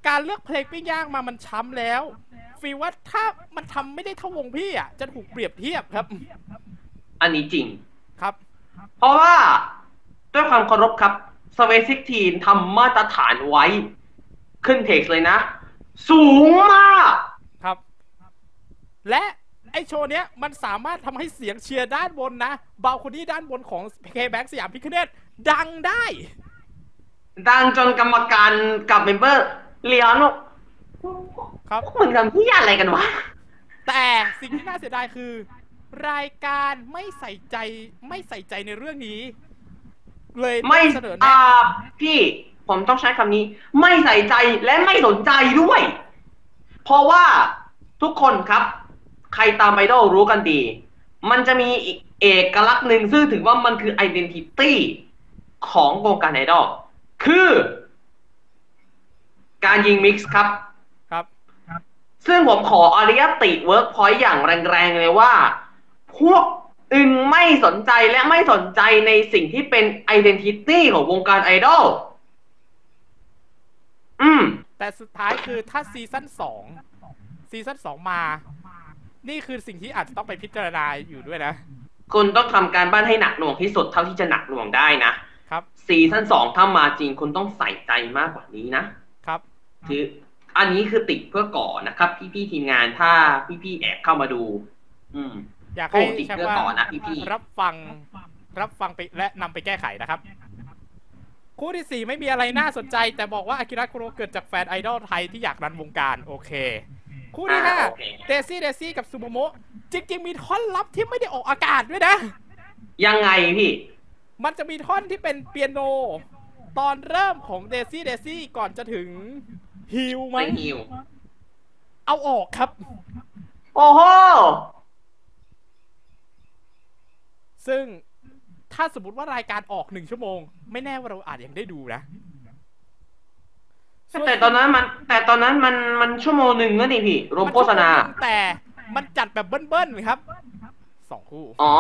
[SPEAKER 1] การเลือกเพลงปิ้งย่างมามันช้ำแล้ว ฟีลว่าถ้ามันทำไม่ได้เท่าวงพี่อะจะถูกเปรียบเทียบครับ
[SPEAKER 3] อันนี้จริง
[SPEAKER 1] ครับ
[SPEAKER 3] เพราะว่าด้วยความเคารพครับ Sweat16ทำมาตรฐานไว้ ขึ้นเพจเลยนะ สูงมาก
[SPEAKER 1] ครับ และ ไอโชว์เนี้ยมันสามารถทำให้เสียงเชียร์ด้านบนนะ balcony ด้านบนของ k b a n k สยามพิคเนตดังได้
[SPEAKER 3] ดังจนกรรมการกับ member เลียนบอก
[SPEAKER 1] ครับ
[SPEAKER 3] พวกมึงทำที่อะไรกันวะ
[SPEAKER 1] แต่สิ่งที่น่าเสียดายคือ รายการไม่ใส่ใจไม่ใส่ใจในเรื่องนี้ เลย
[SPEAKER 3] ไม่
[SPEAKER 1] เสนอ
[SPEAKER 3] อ่า
[SPEAKER 1] แนะ
[SPEAKER 3] พี่ผมต้องใช้คำนี้ ไม่ใส่ใจและไม่สนใจด้วย เพราะว่าทุกคนครับ ใครตามไอดอลรู้กันดี มันจะมีอีกเอกลักษณ์หนึ่งซึ่งถือว่ามันคือ identity ของวงการไอดอลคือ การยิง mix ครับ
[SPEAKER 1] ครับ
[SPEAKER 3] ซึ่งผมขออนุญาตติเวิร์กพอยต์อย่างแรงๆเลยว่า พวกมึงไม่สนใจและไม่สนใจในสิ่งที่เป็น identity ของวงการไอดอลอืม
[SPEAKER 1] แต่สุดท้ายคือถ้าซีซั่นสองซีซั่นสองมา นี่คือสิ่งที่อาจจะต้องไปพิจารณาอยู่ด้วยนะ
[SPEAKER 3] คุณต้องทำการบ้านให้หนักหน่วงที่สุดเท่าที่จะหนักหน่วงได้นะ
[SPEAKER 1] ครับ
[SPEAKER 3] ซีซั่นสองถ้ามาจริงคุณต้องใส่ใจมากกว่านี้นะ
[SPEAKER 1] ครับ
[SPEAKER 3] คืออันนี้คือติเพื่อก่อนะครับ พี่ๆทีมงานถ้าพี่ๆแอบเข้ามาดู อืม
[SPEAKER 1] อยากให้
[SPEAKER 3] โอ้ติด
[SPEAKER 1] แชม
[SPEAKER 3] เรื่อง
[SPEAKER 1] ว่า
[SPEAKER 3] ต่อนะพี่ๆ
[SPEAKER 1] รับฟัง รับฟังไปและนำไปแก้ไขนะครับ คู่ที่สี่ไม่มีอะไรน่าสนใจ แต่บอกว่าอากิระคุโรเกิดจากแฟนไอดอลไทยที่อยาก run วงการ โอเค คู่ที่ห้า
[SPEAKER 3] อ่าโอเค
[SPEAKER 1] เดซี่เดซี่กับซูโมโมะจริงๆมีท่อนลับที่ไม่ได้ออกอากาศด้วยนะ
[SPEAKER 3] ยังไงพี่
[SPEAKER 1] มันจะมีท่อนที่เป็นเปียโน ตอนเริ่มของเดซี่เดซี่ก่อนจะถึงฮิวมั้
[SPEAKER 3] ไม่
[SPEAKER 1] ง
[SPEAKER 3] หิว
[SPEAKER 1] เอาออกครับ
[SPEAKER 3] โอ้โห
[SPEAKER 1] ซึ่งถ้าสมมติว่ารายการออกหนึ่งชั่วโมง ไม่แน่ว่าเราอาจยังได้ดูนะส่ว
[SPEAKER 3] แต่ตอนนั้นมันแต่ตอนนั้นมันมันชั่วโมงหนึ่งแล้วนี่พี่ รวมโฆษณา
[SPEAKER 1] มันชั่วโมงหนึ่งแต่มันจัดแบบเบิ้ลๆครับสองคู่
[SPEAKER 3] อ๋อ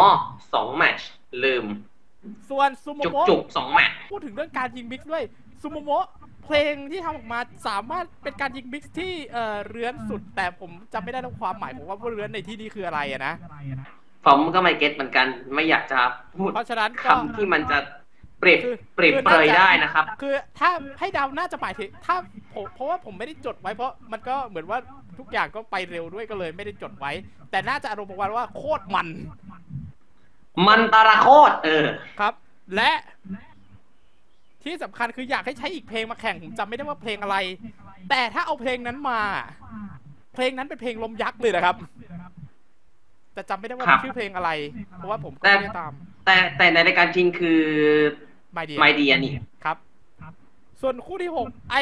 [SPEAKER 3] สองแมตช์ลืม
[SPEAKER 1] ส่วนซูโม
[SPEAKER 3] จุก
[SPEAKER 1] โมะ
[SPEAKER 3] จุกๆสองแมตช์
[SPEAKER 1] พูดถึงเรื่องการยิง mix ด้วยซูโมโมะเพลงที่ทำออกมาสามารถเป็นการยิง mix ที่เอ่อเรื้อนสุด แต่ผมจำไม่ได้แล้วความหมายของว่าเรื้อนในที่นี้คืออะไรอะนะ
[SPEAKER 3] ผมก็ไม่ get เหมือนกันไม่อยากจะพูด
[SPEAKER 1] เพราะฉะนั้นก็
[SPEAKER 3] คำที่มันจะ เปรียบ
[SPEAKER 1] คือ
[SPEAKER 3] เปรียบ
[SPEAKER 1] คือ
[SPEAKER 3] เปรย
[SPEAKER 1] น่าจะ
[SPEAKER 3] ได้นะครับ
[SPEAKER 1] คือถ้าให้เดาน่าจะหมายถึงถ้าผมเพราะว่าผมไม่ได้จดไว้เพราะมันก็เหมือนว่าทุกอย่างก็ไปเร็วด้วยก็เลยไม่ได้จดไว้ แต่น่าจะอารมณ์ประมาณว่าโคตรมัน
[SPEAKER 3] มันตาราโคตรเออ
[SPEAKER 1] ครับ และที่สำคัญคืออยากให้ใช้อีกเพลงมาแข่งผมจำไม่ได้ว่าเพลงอะไร แต่ถ้าเอาเพลงนั้นมา เพลงนั้นเป็นเพลงลมยักษ์เลยนะครับ แต่จำไม่ได้ว่า
[SPEAKER 3] ครับ
[SPEAKER 1] ชื่อเพลงอะไร เพราะว่าผมก็
[SPEAKER 3] แต่
[SPEAKER 1] ไม่ได้ตาม
[SPEAKER 3] แต่แต่ในรายการจริงคือ
[SPEAKER 1] ไม่ดี
[SPEAKER 3] ไมเดียนี่
[SPEAKER 1] ครับ ส่วนคู่ที่หกไอ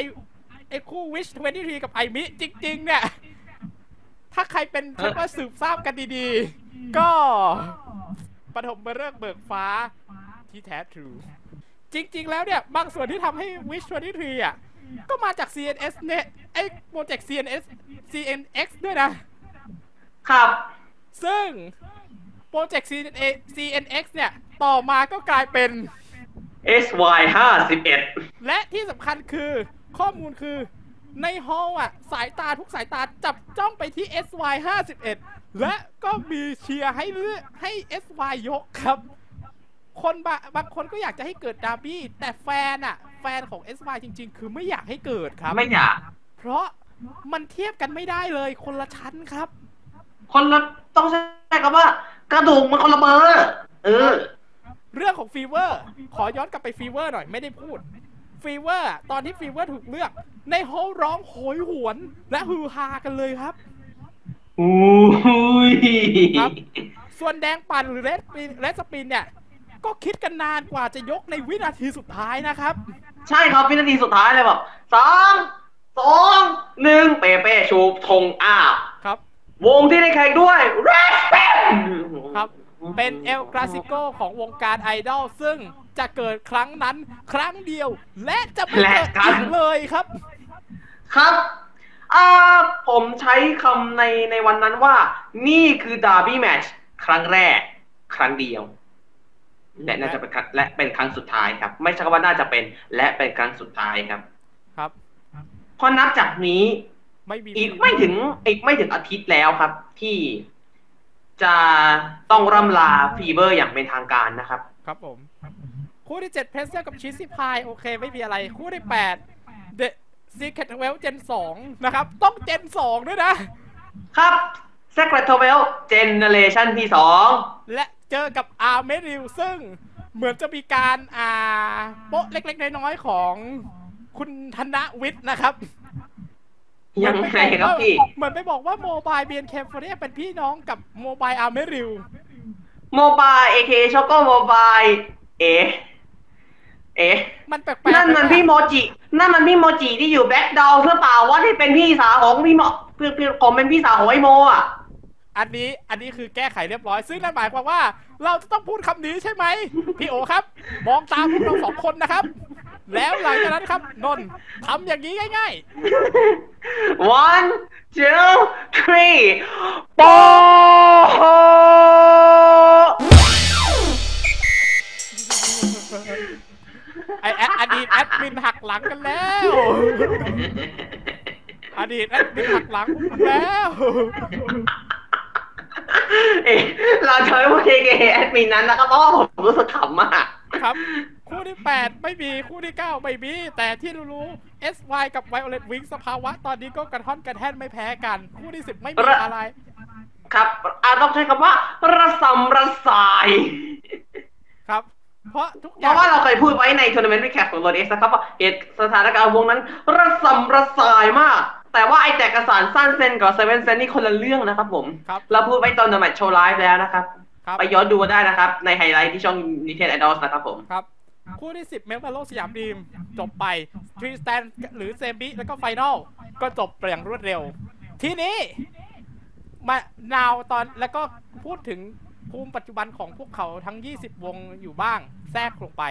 [SPEAKER 1] ไอคู่วิช23กับไอมิจริง ๆ เนี่ย ถ้าใครเป็น
[SPEAKER 3] เออ
[SPEAKER 1] เรียกว่าสืบทราบกันดีๆ ก็ปฐมเริกษ์เบิกฟ้าที่แท้ทรูจริง ๆ แล้วเนี่ย บางส่วนที่ทำให้วิช23อะ ก็มาจาก CNS เนี่ยไอโปรเจกต์ CNS CNX ด้วยนะ
[SPEAKER 3] ครับ
[SPEAKER 1] ซึ่งโปรเจกต์ CNX เนี่ย ต่อมาก็กลายเป็น
[SPEAKER 3] SY ห้าสิบเอ็ด
[SPEAKER 1] และที่สำคัญคือข้อมูลคือในฮอลล์อะ สายตาทุกสายตาจับจ้องไปที่ SY 51และก็มีเชียร์ให้เลือกให้ SY ยกครับ คนบะบางคนก็อยากจะให้เกิดดาร์บี้ แต่แฟนอะ แฟนของ SY จริง ๆ คือไม่อยากให้เกิดครับ
[SPEAKER 3] ไม่อยาก
[SPEAKER 1] เพราะมันเทียบกันไม่ได้เลยคนละชั้นครับ
[SPEAKER 3] คนละต้องใช้คำว่ากระดูกมันคนละเบอร์เออ
[SPEAKER 1] เรื่องของฟีเวอร์ขอย้อนกลับไปฟีเวอร์หน่อยไม่ได้พูดฟีเวอร์ตอนที่ฟีเวอร์ถูกเลือก ใน hall ร้องโหยหวน และฮือฮากันเลยครับ
[SPEAKER 3] อุ้ย
[SPEAKER 1] ครับ ส่วนแดงปั่นหรือ Red Spin Red Spin เนี่ย ก็คิดกันนานกว่าจะยกในวินาทีสุดท้ายนะครับ
[SPEAKER 3] ใช่ครับวินาทีสุดท้ายเลยแบบสามสองหนึ่งเปเป้ชูธงอ้าว
[SPEAKER 1] ครับ
[SPEAKER 3] วงที่ได้แข่งด้วยเรสเปน
[SPEAKER 1] ครับ เป็นเอลคลาสิโกของวงการไอดอลซึ่งจะเกิดครั้งนั้นครั้งเดียว และจะไม่เกิดอีกเลยครับ
[SPEAKER 3] ครับอ่าผมใช้คำในในวันนั้นว่า นี่คือดาร์บี้แมชครั้งแรก ครั้งเดียว และน่าจะเป็นครั้งและเป็นครั้งสุดท้ายครับ ไม่ใช่คำว่าน่าจะเป็น และเป็นครั้งสุดท้ายครับ
[SPEAKER 1] ครับ
[SPEAKER 3] เพราะนับจากนี้
[SPEAKER 1] ไม่มี
[SPEAKER 3] อีกไม่ถึงอีกไม่ถึงอาทิตย์แล้วครับ ที่ จะต้องร่ำลาฟีเวอร์อย่างเป็นทางการนะครับ
[SPEAKER 1] ครับผม คู่ที่7เพสเซอร์กับชิซิพายโอเคไม่มีอะไร คู่ที่8 The Secret w e l Gen 2นะครับ ต้อง Gen 2ด้วยนะ
[SPEAKER 3] ครับ Secret w e l Generation ที่สอง
[SPEAKER 1] และเจอกับอาร์เมริลซึ่งเหมือนจะมีการอ่าโป๊ะเล็กๆ น้อยๆ ของคุณธนวิทย์นะครับ
[SPEAKER 3] ยังไงครับพี่
[SPEAKER 1] เหมือนไปบอกว่าโมบายเบียนเคฟเรียเป็นพี่น้องกับโมบายอาร์เมริล
[SPEAKER 3] โมบาย AKA ช็อกโกโมบายเอ๊ะเอ๊ะ
[SPEAKER 1] มันแปลกๆ
[SPEAKER 3] นั่นมัน
[SPEAKER 1] ไปปะ
[SPEAKER 3] พี่โมจิ นั่นมันพี่โมจิที่อยู่แบ็คดาวหรือเปล่าว่าที่เป็นพี่สาวของพี่โมเพื่อนเพื่อนผมเป็นพี่สาวของไอโมอะ
[SPEAKER 1] อันนี้ อันนี้คือแก้ไขเรียบร้อย ซึ่งนั่นหมายความว่า เราจะต้องพูดคำนี้ใช่ไหม พี่โอครับ มองตามพวกเราสองคนนะครับ แล้วหลังจากนั้นครับนนท์ทำอย่างนี้ง่าย
[SPEAKER 3] one two three โป
[SPEAKER 1] ๆไอแอดอดีตแอดมินหักหลังกันแล้ว อดีตแอดมินหักหลังผมแล้ว
[SPEAKER 3] เอ๊ะเราใช้ว่า AKA แอดมินนั้นนะครับเพราะว่าผมรู้สึกขำมาก
[SPEAKER 1] ครับ คู่ที่ 8 ไม่มีคู่ที่ 9 ไม่มี แต่ที่รู้ๆ SY กับ Violet Wink สภาวะตอนนี้ก็กระท่อนกระแท่นไม่แพ้กัน คู่ที่ 10 ไม่มีอะไร
[SPEAKER 3] ครับอาต้องใช้คำว่า ระสำระสาย
[SPEAKER 1] ครับ เพราะทุกอย่าง
[SPEAKER 3] ราะว่าเราเคยพูดไว้ในทัวร์นาเมนต์วิแคปของโรดเอ็กซ์นะครับว่าเหตุสถานการณ์วงนั้น ระสำระสายมาก แต่ว่าไอ้แจกเอกสารสั้นเซนกับเซเว่นเซนนี่คนละเรื่องนะครับผม
[SPEAKER 1] ครับ
[SPEAKER 3] เราพูดไว้ตอนเดอะแมตช์โชว์ไลฟ์แล้วนะครับ
[SPEAKER 1] ครับ
[SPEAKER 3] ไปย้อนดูได้นะครับ ในไฮไลท์ที่ช่อง Nintendo Idols นะครับผม
[SPEAKER 1] ครับ คู่ที่ 10 เมลมาโลสยามดีม จบไปทรีสแตนหรือเซมิแล้วก็ไฟนอลก็จบไปอย่างรวดเร็ว ทีนี้มานาวตอนแล้วก็พูดถึงภูมิปัจจุบันของพวกเขาทั้ง 20 วงอยู่บ้าง แทรกลงไป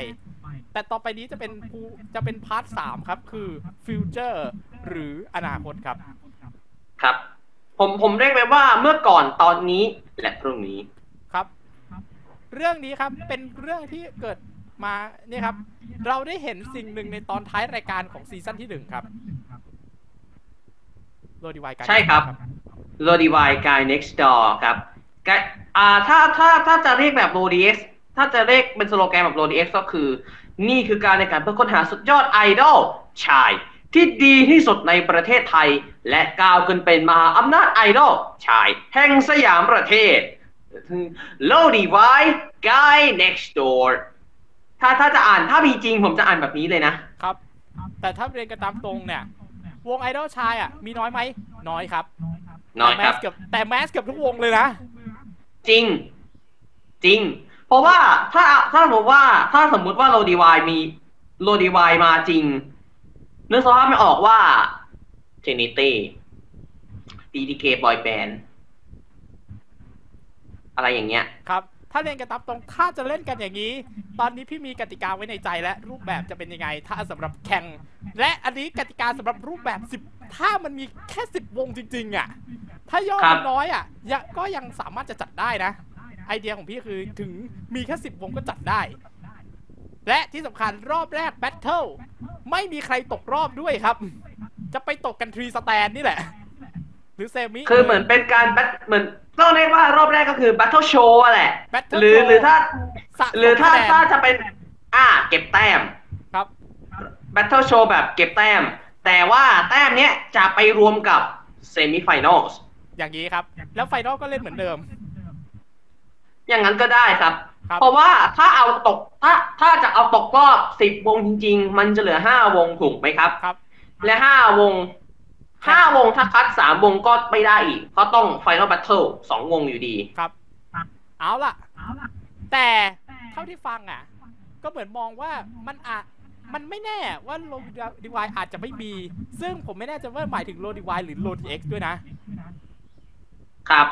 [SPEAKER 1] แต่ต่อไปนี้จะเป็นภูจะเป็น part 3ครับ คือิวเจอร์หรืออนาคตครับ
[SPEAKER 3] ครับ ผมผมเรียกไปว่าเมื่อก่อนตอนนี้และพรุ่งนี้
[SPEAKER 1] ครับ เรื่องนี้ครับเป็นเรื่องที่เกิด มาเนี่ยครับ เราได้เห็นสิ่งหนึ่งในตอนท้ายรายการของซีซั่นที่หนึ่งครับโรดีไวการ
[SPEAKER 3] ใช่ครับ r o d i v i Guy Next Door ครับกายอ่าถ้าถ้าถ้าจะเรียกแบบ r o d x ถ้าจะเรียกเป็นสโลแกนแบบ r o d x ก็คือ นี่คือการในการเพื่อค้นหาสุดยอดไอดอลชายที่ดีที่สุดในประเทศไทย และก้าวขึ้นเป็นมหาอำนาจไอดอลชาย แห่งสยามประเทศ l o d i v i Guy Next Door ถ้าถ้าจะอ่านถ้ามีจริงผมจะอ่านแบบนี้เลยนะ
[SPEAKER 1] ครับ แต่ถ้าเรียนกันตามตรงเนี่ย วงไอดอลชายอะ มีน้อยไหมน้อยครับ
[SPEAKER 3] น้อย
[SPEAKER 1] แต่แม
[SPEAKER 3] ครับ
[SPEAKER 1] สเกือบแต่แมสเกือบทุกวงเลยนะ
[SPEAKER 3] จริง จริง เพราะว่าถ้าถ้าสมมติว่าถ้าสมมุติว่าโรดีวายมีโรดีวายมาจริงนึกสภาพไม่ออกว่าเทนิตี้ดีดีเคบอยแบนอะไรอย่างเงี้ย
[SPEAKER 1] ครับ ถ้าเล่นกันตามตรงถ้าจะเล่นกันอย่างนี้ ตอนนี้พี่มีกติกาไว้ในใจและรูปแบบจะเป็นยังไง ถ้าสำหรับแข่ง และอันนี้กติกาสำหรับรูปแบบ 10 ถ้ามันมีแค่ 10 วงจริง ๆ อะ ถ้ายอดมันน้อยอะยก็ยังสามารถจะจัดได้นะ ไอเดียของพี่คือถึงมีแค่ 10 วงก็จัดได้ และที่สำคัญรอบแรกแบทเทิลไม่มีใครตกรอบด้วยครับ จะไปตกกันทรีสแตนนี่แหละ รือเซมิ
[SPEAKER 3] คือเหมือนเป็นการแบทเหมือนต้องเรียกว่ารอบแรกก็คือ Battle Show อะแหละ
[SPEAKER 1] Battle
[SPEAKER 3] หรือ
[SPEAKER 1] Show
[SPEAKER 3] หรือถ้า
[SPEAKER 1] สะสม
[SPEAKER 3] หรือถ้า
[SPEAKER 1] คะแนน
[SPEAKER 3] ถ้าจะเป็น อ่า เก็บแต้ม
[SPEAKER 1] ครับ
[SPEAKER 3] Battle Show แบบเก็บแต้ม แต่ว่าแต้มเนี้ยจะไปรวมกับ Semi Finals
[SPEAKER 1] อย่างนี้ครับ แล้วไฟนอลก็เล่นเหมือนเดิม
[SPEAKER 3] อย่างนั้นก็ได้ครับ
[SPEAKER 1] ครับ
[SPEAKER 3] เพราะว่าถ้าเอาตก ถ้าถ้าจะเอาตกรอบสิบวงจริง ๆ มันจะเหลือห้าวงถูกไหมครับ
[SPEAKER 1] ครับ
[SPEAKER 3] และห้าวง ห้าวงถ้าคัดสามวงก็ไม่ได้อีกก็ต้อง Final Battle สองวงอยู่ดี
[SPEAKER 1] ครับ เอาล่ะ แต่เท่าที่ฟังอะ ก็เหมือนมองว่ามันอาจมันไม่แน่ว่าโลดีวายอาจจะไม่มี ซึ่งผมไม่แน่ใจว่าหมายถึงโลดีวายหรือโลดีเอ็กซ์ด้วยนะ
[SPEAKER 3] ครับ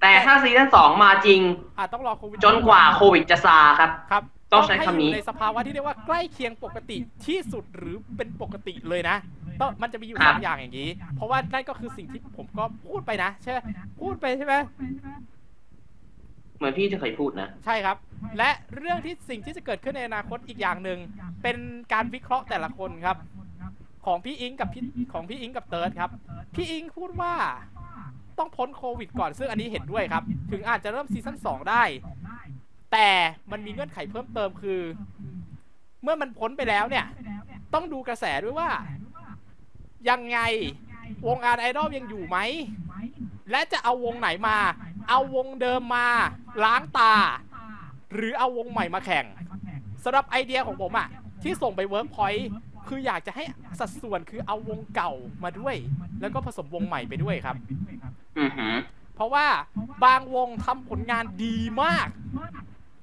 [SPEAKER 3] แต่ถ้าซีซั่นสองมาจริง
[SPEAKER 1] อาจต้องรอโควิด
[SPEAKER 3] จนกว่าโควิดจะซาครับ
[SPEAKER 1] ครับ
[SPEAKER 3] ต้องใช้คำนี้
[SPEAKER 1] ให้อยู่ในสภาวะที่เรียกว่าใกล้เคียงปกติที่สุดหรือเป็นปกติเลยนะต้องมันจะมีอยู่
[SPEAKER 3] ครั
[SPEAKER 1] ส
[SPEAKER 3] บ
[SPEAKER 1] องอย่างอย่างนี้ เพราะว่านั่นก็คือสิ่งที่ผมก็พูดไปนะใช่ไหมพูดไปใช่ไหม
[SPEAKER 3] เหมือนพี่จะเคยพูดนะ
[SPEAKER 1] ใช่ครับ และเรื่องที่สิ่งที่จะเกิดขึ้นในอนาคตอีกอย่างหนึ่งเป็นการวิเคราะห์แต่ละคนครับ ของพี่อิงกับพี่ของพี่อิงกับเติร์ดครับ พี่อิงพูดว่าต้องพ้นโควิดก่อนซึ่งอันนี้เห็นด้วยครับ ถึงอาจจะเริ่มซีซั่น2ได้ แต่มันมีเงื่อนไขเพิ่มเติมคือ เมื่อมันพ้นไปแล้วเนี่ย ต้องดูกระแสด้วยว่า ยังไงวงการไอดอลยังอยู่ไหม และจะเอาวงไหนมา เอาวงเดิมมาล้างตา หรือเอาวงใหม่มาแข่งสำหรับไอเดียของผมอะที่ส่งไปเวิร์กพอยต์คืออยากจะให้สัดส่วนคือเอาวงเก่ามาด้วย แล้วก็ผสมวงใหม่ไปด้วยครับ
[SPEAKER 3] อือหือ
[SPEAKER 1] เพราะว่าบางวงทำผลงานดีมาก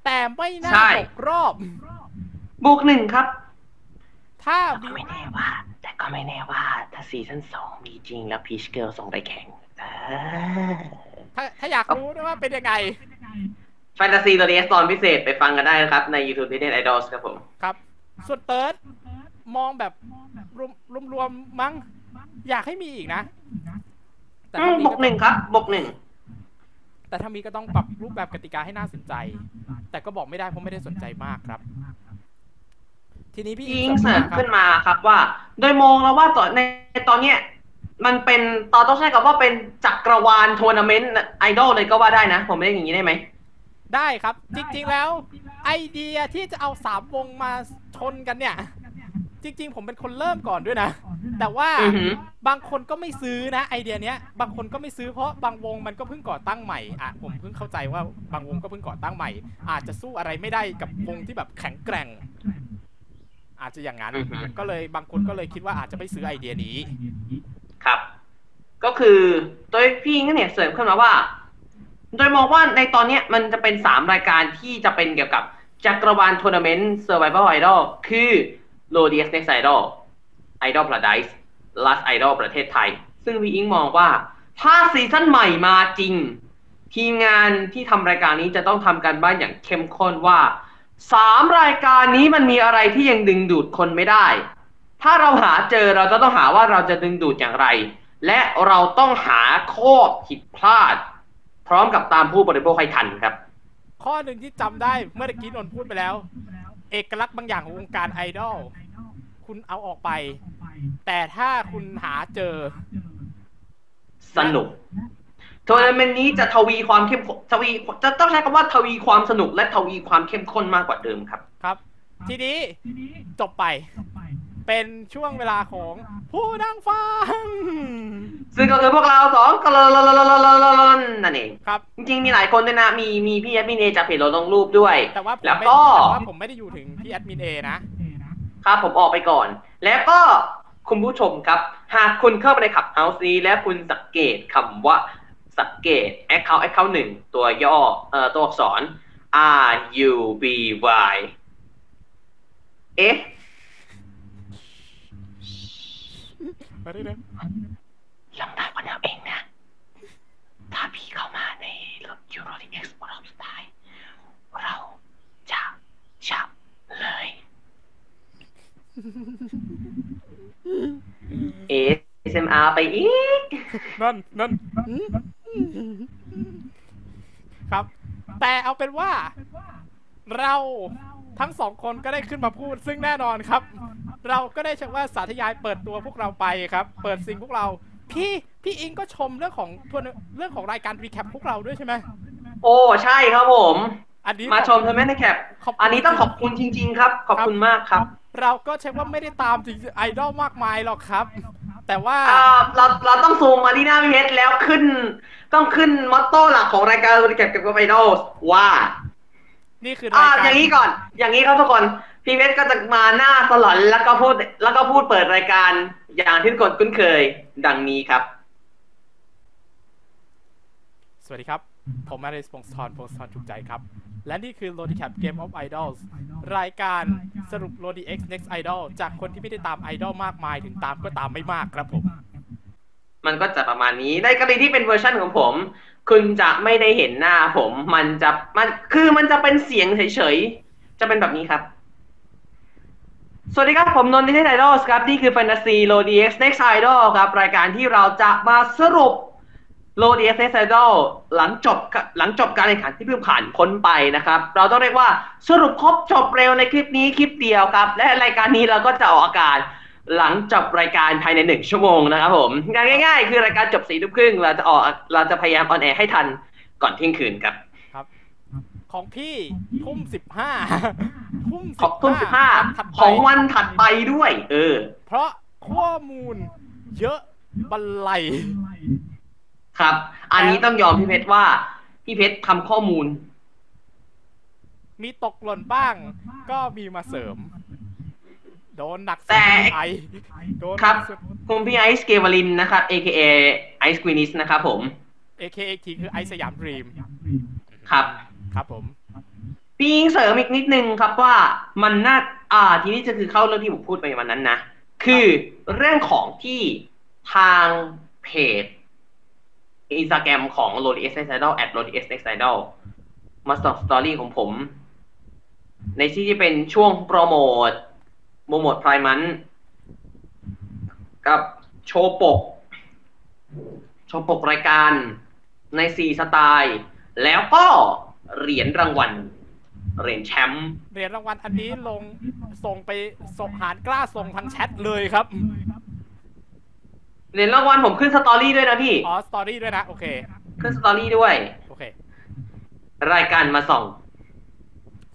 [SPEAKER 1] แต่ไม่น่า
[SPEAKER 3] ใช่
[SPEAKER 1] ตกรอบ
[SPEAKER 3] บวกหนึ่งครับ
[SPEAKER 1] ถ้า
[SPEAKER 3] แต่
[SPEAKER 1] มี
[SPEAKER 3] ก็ไม่แน่ว่า แต่ก็ไม่แน่ว่า ถ้าซีซั่นสองมีจริงแล้วพีชเกิลส่งไปแข่งเออ
[SPEAKER 1] ถ้าถ้าอยากรู้นะว่าเป็นยังไง
[SPEAKER 3] แฟนตาซีตัวนี้ตอนพิเศษไปฟังกันได้นะครับ ใน YouTube d i d e n Idols ครับผม
[SPEAKER 1] ครับ ส่วนเติร์ดมองแบบรวมรวมรวมๆมั้ง อยากให้มีอีกนะแต่
[SPEAKER 3] อื
[SPEAKER 1] ถ้ามมี
[SPEAKER 3] บวกหนึ่งครับบวกหนึ่ง
[SPEAKER 1] แต่ถ้ามีก็ต้องปรับรูปแบบกติกาให้น่าสนใจ แต่ก็บอกไม่ได้เพราะไม่ได้สนใจมากครับ ทีนี้พี่
[SPEAKER 3] ยิง
[SPEAKER 1] อิง
[SPEAKER 3] เสริม
[SPEAKER 1] ครับ
[SPEAKER 3] ขึ้นมาครับว่า โดยมองแล้วว่าตอนในตอนเนี้ยมันเป็นตอนต้องใช้คำว่าเป็นจักรวาลทัวร์นาเมนต์ไอดอลเลยก็ว่าได้นะ ผมไม่ได้อย่างนี้ได้ไหม
[SPEAKER 1] ได้ครับ จริง ๆ แล้ว ไอเดียที่จะเอาสามวงมาชนกันเนี่ย จริง ๆ ผมเป็นคนเริ่มก่อนด้วยนะ แต่ว่า
[SPEAKER 3] อือหือ
[SPEAKER 1] บางคนก็ไม่ซื้อนะไอเดียเนี้ย บางคนก็ไม่ซื้อเพราะบางวงมันก็เพิ่งก่อตั้งใหม่อะผมเพิ่งเข้าใจว่าบางวงก็เพิ่งก่อตั้งใหม่ อาจจะสู้อะไรไม่ได้กับวงที่แบบแข็งแกร่ง อาจจะอย่างนั้น
[SPEAKER 3] อือฮึ
[SPEAKER 1] ก็เลยบางคนก็เลยคิดว่าอาจจะไม่ซื้อไอเดียนี้
[SPEAKER 3] ครับ ก็คือโดยพี่ก็เนี่ยเสริมขึ้นมาว่า โดยมองว่าในตอนเนี้ยมันจะเป็นสามรายการที่จะเป็นเกี่ยวกับจักรวาลทัวร์นาเมนต์ Survival Idol คือ l o d x Next Idol Idol Paradise Last Idol ประเทศไทย ซึ่งพี่อิงมองว่า ถ้าซีซั่นใหม่มาจริง ทีมงานที่ทำรายการนี้จะต้องทำการบ้านอย่างเข้มข้นว่าสามรายการนี้มันมีอะไรที่ยังดึงดูดคนไม่ได้ ถ้าเราหาเจอเราจะต้องหาว่าเราจะดึงดูดอย่างไร และเราต้องหาข้อผิดพลาด พร้อมกับตามผู้บริโภคให้ทันครับ
[SPEAKER 1] ข้อหนึ่งที่จำได้เมื่อกี้นนพูดไปแล้ว เอกลักษณ์บางอย่างของวงการไอดอลคุณเอาออกไป แต่ถ้าคุณหาเจอ
[SPEAKER 3] สนุกทัวร์นาเมนต์นี้จะทวีความเข้มข้นทวีจะต้องใช้คำว่าทวีความสนุกและทวีความเข้มข้นมากกว่าเดิมครับ
[SPEAKER 1] ครับ ทีนี้จบไป เป็นช่วงเวลาของผู้นั่งฟัง
[SPEAKER 3] ซึ่งก็คือพวกเราสองกลนนั่นเอง
[SPEAKER 1] ครับ
[SPEAKER 3] จริงๆ มีหลายคนด้วยนะ มีมีพี่แอดมินเอจากเพจเราลงรูปด้วย
[SPEAKER 1] แต่ว่า
[SPEAKER 3] แล้วก็
[SPEAKER 1] แต่ว่าผมไม่ได้อยู่ถึงพี่แอดมินเอนะ
[SPEAKER 3] ครับผมออกไปก่อน แล้วก็คุณผู้ชมครับ หากคุณเข้าไปในขับเฮาส์นี้และคุณสังเกตคำว่าสังเกต Account Account หนึ่งตัวย่อเอ่อตัวอักษร R U B Y เอ๊ะ
[SPEAKER 1] มาได้เลย
[SPEAKER 3] ลำดับกันเอาเองนะ ถ้าพี่เข้ามาในรถยูโรทีเอ็กซ์รอบสุดท้าย เราจะจับเลย ASMR ไปอีก
[SPEAKER 1] นั่นนั่นครับ แต่เอาเป็นว่า เรา ทั้งสองคนก็ได้ขึ้นมาพูด ซึ่งแน่นอนครับ เราก็ได้เชื่อว่าสาธยายเปิดตัวพวกเราไปครับ เปิดสิ่งพวกเรา พี่พี่อิงก็ชมเรื่องของทวนเรื่องของรายการ recap พวกเราด้วยใช่ไหม
[SPEAKER 3] โอ้ใช่ครับผม
[SPEAKER 1] อันนี้
[SPEAKER 3] มาชมใช่ไหม recap
[SPEAKER 1] ขอบคุณ
[SPEAKER 3] อันนี้ต้องขอบคุณจริง ๆ ครับ ขอบคุณมากครับ
[SPEAKER 1] เราก็เช็คว่าไม่ได้ตามจริงไอดอลมากมายหรอกครับ แต่ว่า
[SPEAKER 3] อ่าเราเราต้องซูมมาที่หน้าพี่เพชรแล้วขึ้น ต้องขึ้น motto หลักของรายการบริการเกี่ยวกับไอดอลว่า
[SPEAKER 1] นี่คือ
[SPEAKER 3] อ่ารา
[SPEAKER 1] ยการ
[SPEAKER 3] อย่างนี้ก่อน อย่างนี้ครับทุกคนพี่เพชรก็จะมาหน้าสลอนแล้วก็พูด แล้วก็พูดเปิดรายการอย่างที่ทุกคนคุ้นเคยดังนี้ครับ
[SPEAKER 1] สวัสดีครับ ผมมาริสพงศธรพงศธรถูกใจครับ และนี่คือ Lodi Cap Game of Idols รายการสรุป Lodi X Next Idol จากคนที่ไม่ได้ตามไอดอลมากมายถึงตามก็ตามไม่มากครับผม
[SPEAKER 3] มันก็จะประมาณนี้ในกรณีที่เป็นเวอร์ชันของผม คุณจะไม่ได้เห็นหน้าผม มันจะมันคือมันจะเป็นเสียงเฉยๆ จะเป็นแบบนี้ครับ สวัสดีครับ ผมนนท์นิเทศไอดอลครับ นี่คือ Fantasy LODI X Next Idol ครับ รายการที่เราจะมาสรุป l o d x Next Idol หลังจบหลังจบการแข่งขันที่เพิ่งผ่านพ้นไปนะครับ เราต้องเรียกว่าสรุปครบจบเร็วในคลิปนี้คลิปเดียวครับ และรายการนี้เราก็จะออกอากาศ หลังจบรายการภายในหนึ่งชั่วโมงนะครับผมง่าย ๆ คือรายการจบสี่ทุ่มครึ่งเราจะออกเราจะพยายาม on air ให้ทันก่อนเที่ยงคืนครับ
[SPEAKER 1] ของพี่ทุ่มสิบห้าทุ่ม
[SPEAKER 3] ขอบทุ่มสิบห้า
[SPEAKER 1] ถัดไป
[SPEAKER 3] ของวันถัดไปด้วย เออ
[SPEAKER 1] เพราะข้อมูลเยอะบันไล
[SPEAKER 3] ครับ อันนี้ต้องยอมพี่เพชรว่า พี่เพชรทำข้อมูล
[SPEAKER 1] มีตกหล่นบ้าง ก็มีมาเสริม โดนหนักสุด
[SPEAKER 3] แต่
[SPEAKER 1] ไอโดน
[SPEAKER 3] ครับ
[SPEAKER 1] หนักสุด
[SPEAKER 3] คุณพี่ไอซ์เกวลินนะครับ AKA ไอซ์กวินิสนะครับผม
[SPEAKER 1] AKXT คือไอสยามดรีม
[SPEAKER 3] ครับ
[SPEAKER 1] ครับผม
[SPEAKER 3] พี่ยิงเสริมอีกนิดนึงครับว่ามันน่าอ่า ทีนี้จะคือเข้าเรื่องที่ผมพูดไปวันนั้นนะ คือเรื่องของที่ทางเพจอินสตาแกรมของ l o d s Next Idol at l o d s Next Idol มาส่องสตอรี่ของผม ในที่ที่เป็นช่วงโปรโมท โปรโมทไพรมันกับโชว์ปก โชว์ปกรายการในสี่สไตล์ แล้วก็เหรียญรางวัล เหรียญแชมป์
[SPEAKER 1] เหรียญรางวัลอันนี้ลงส่งไปส่งหารกล้าส่งทางแชทเลยครับ
[SPEAKER 3] เหรียญรางวัลผมขึ้น story ด้วยนะพี่
[SPEAKER 1] อ๋อ story ด้วยนะ โอเค
[SPEAKER 3] ขึ้น story ด้วย
[SPEAKER 1] โอเค
[SPEAKER 3] รายการมาส่อง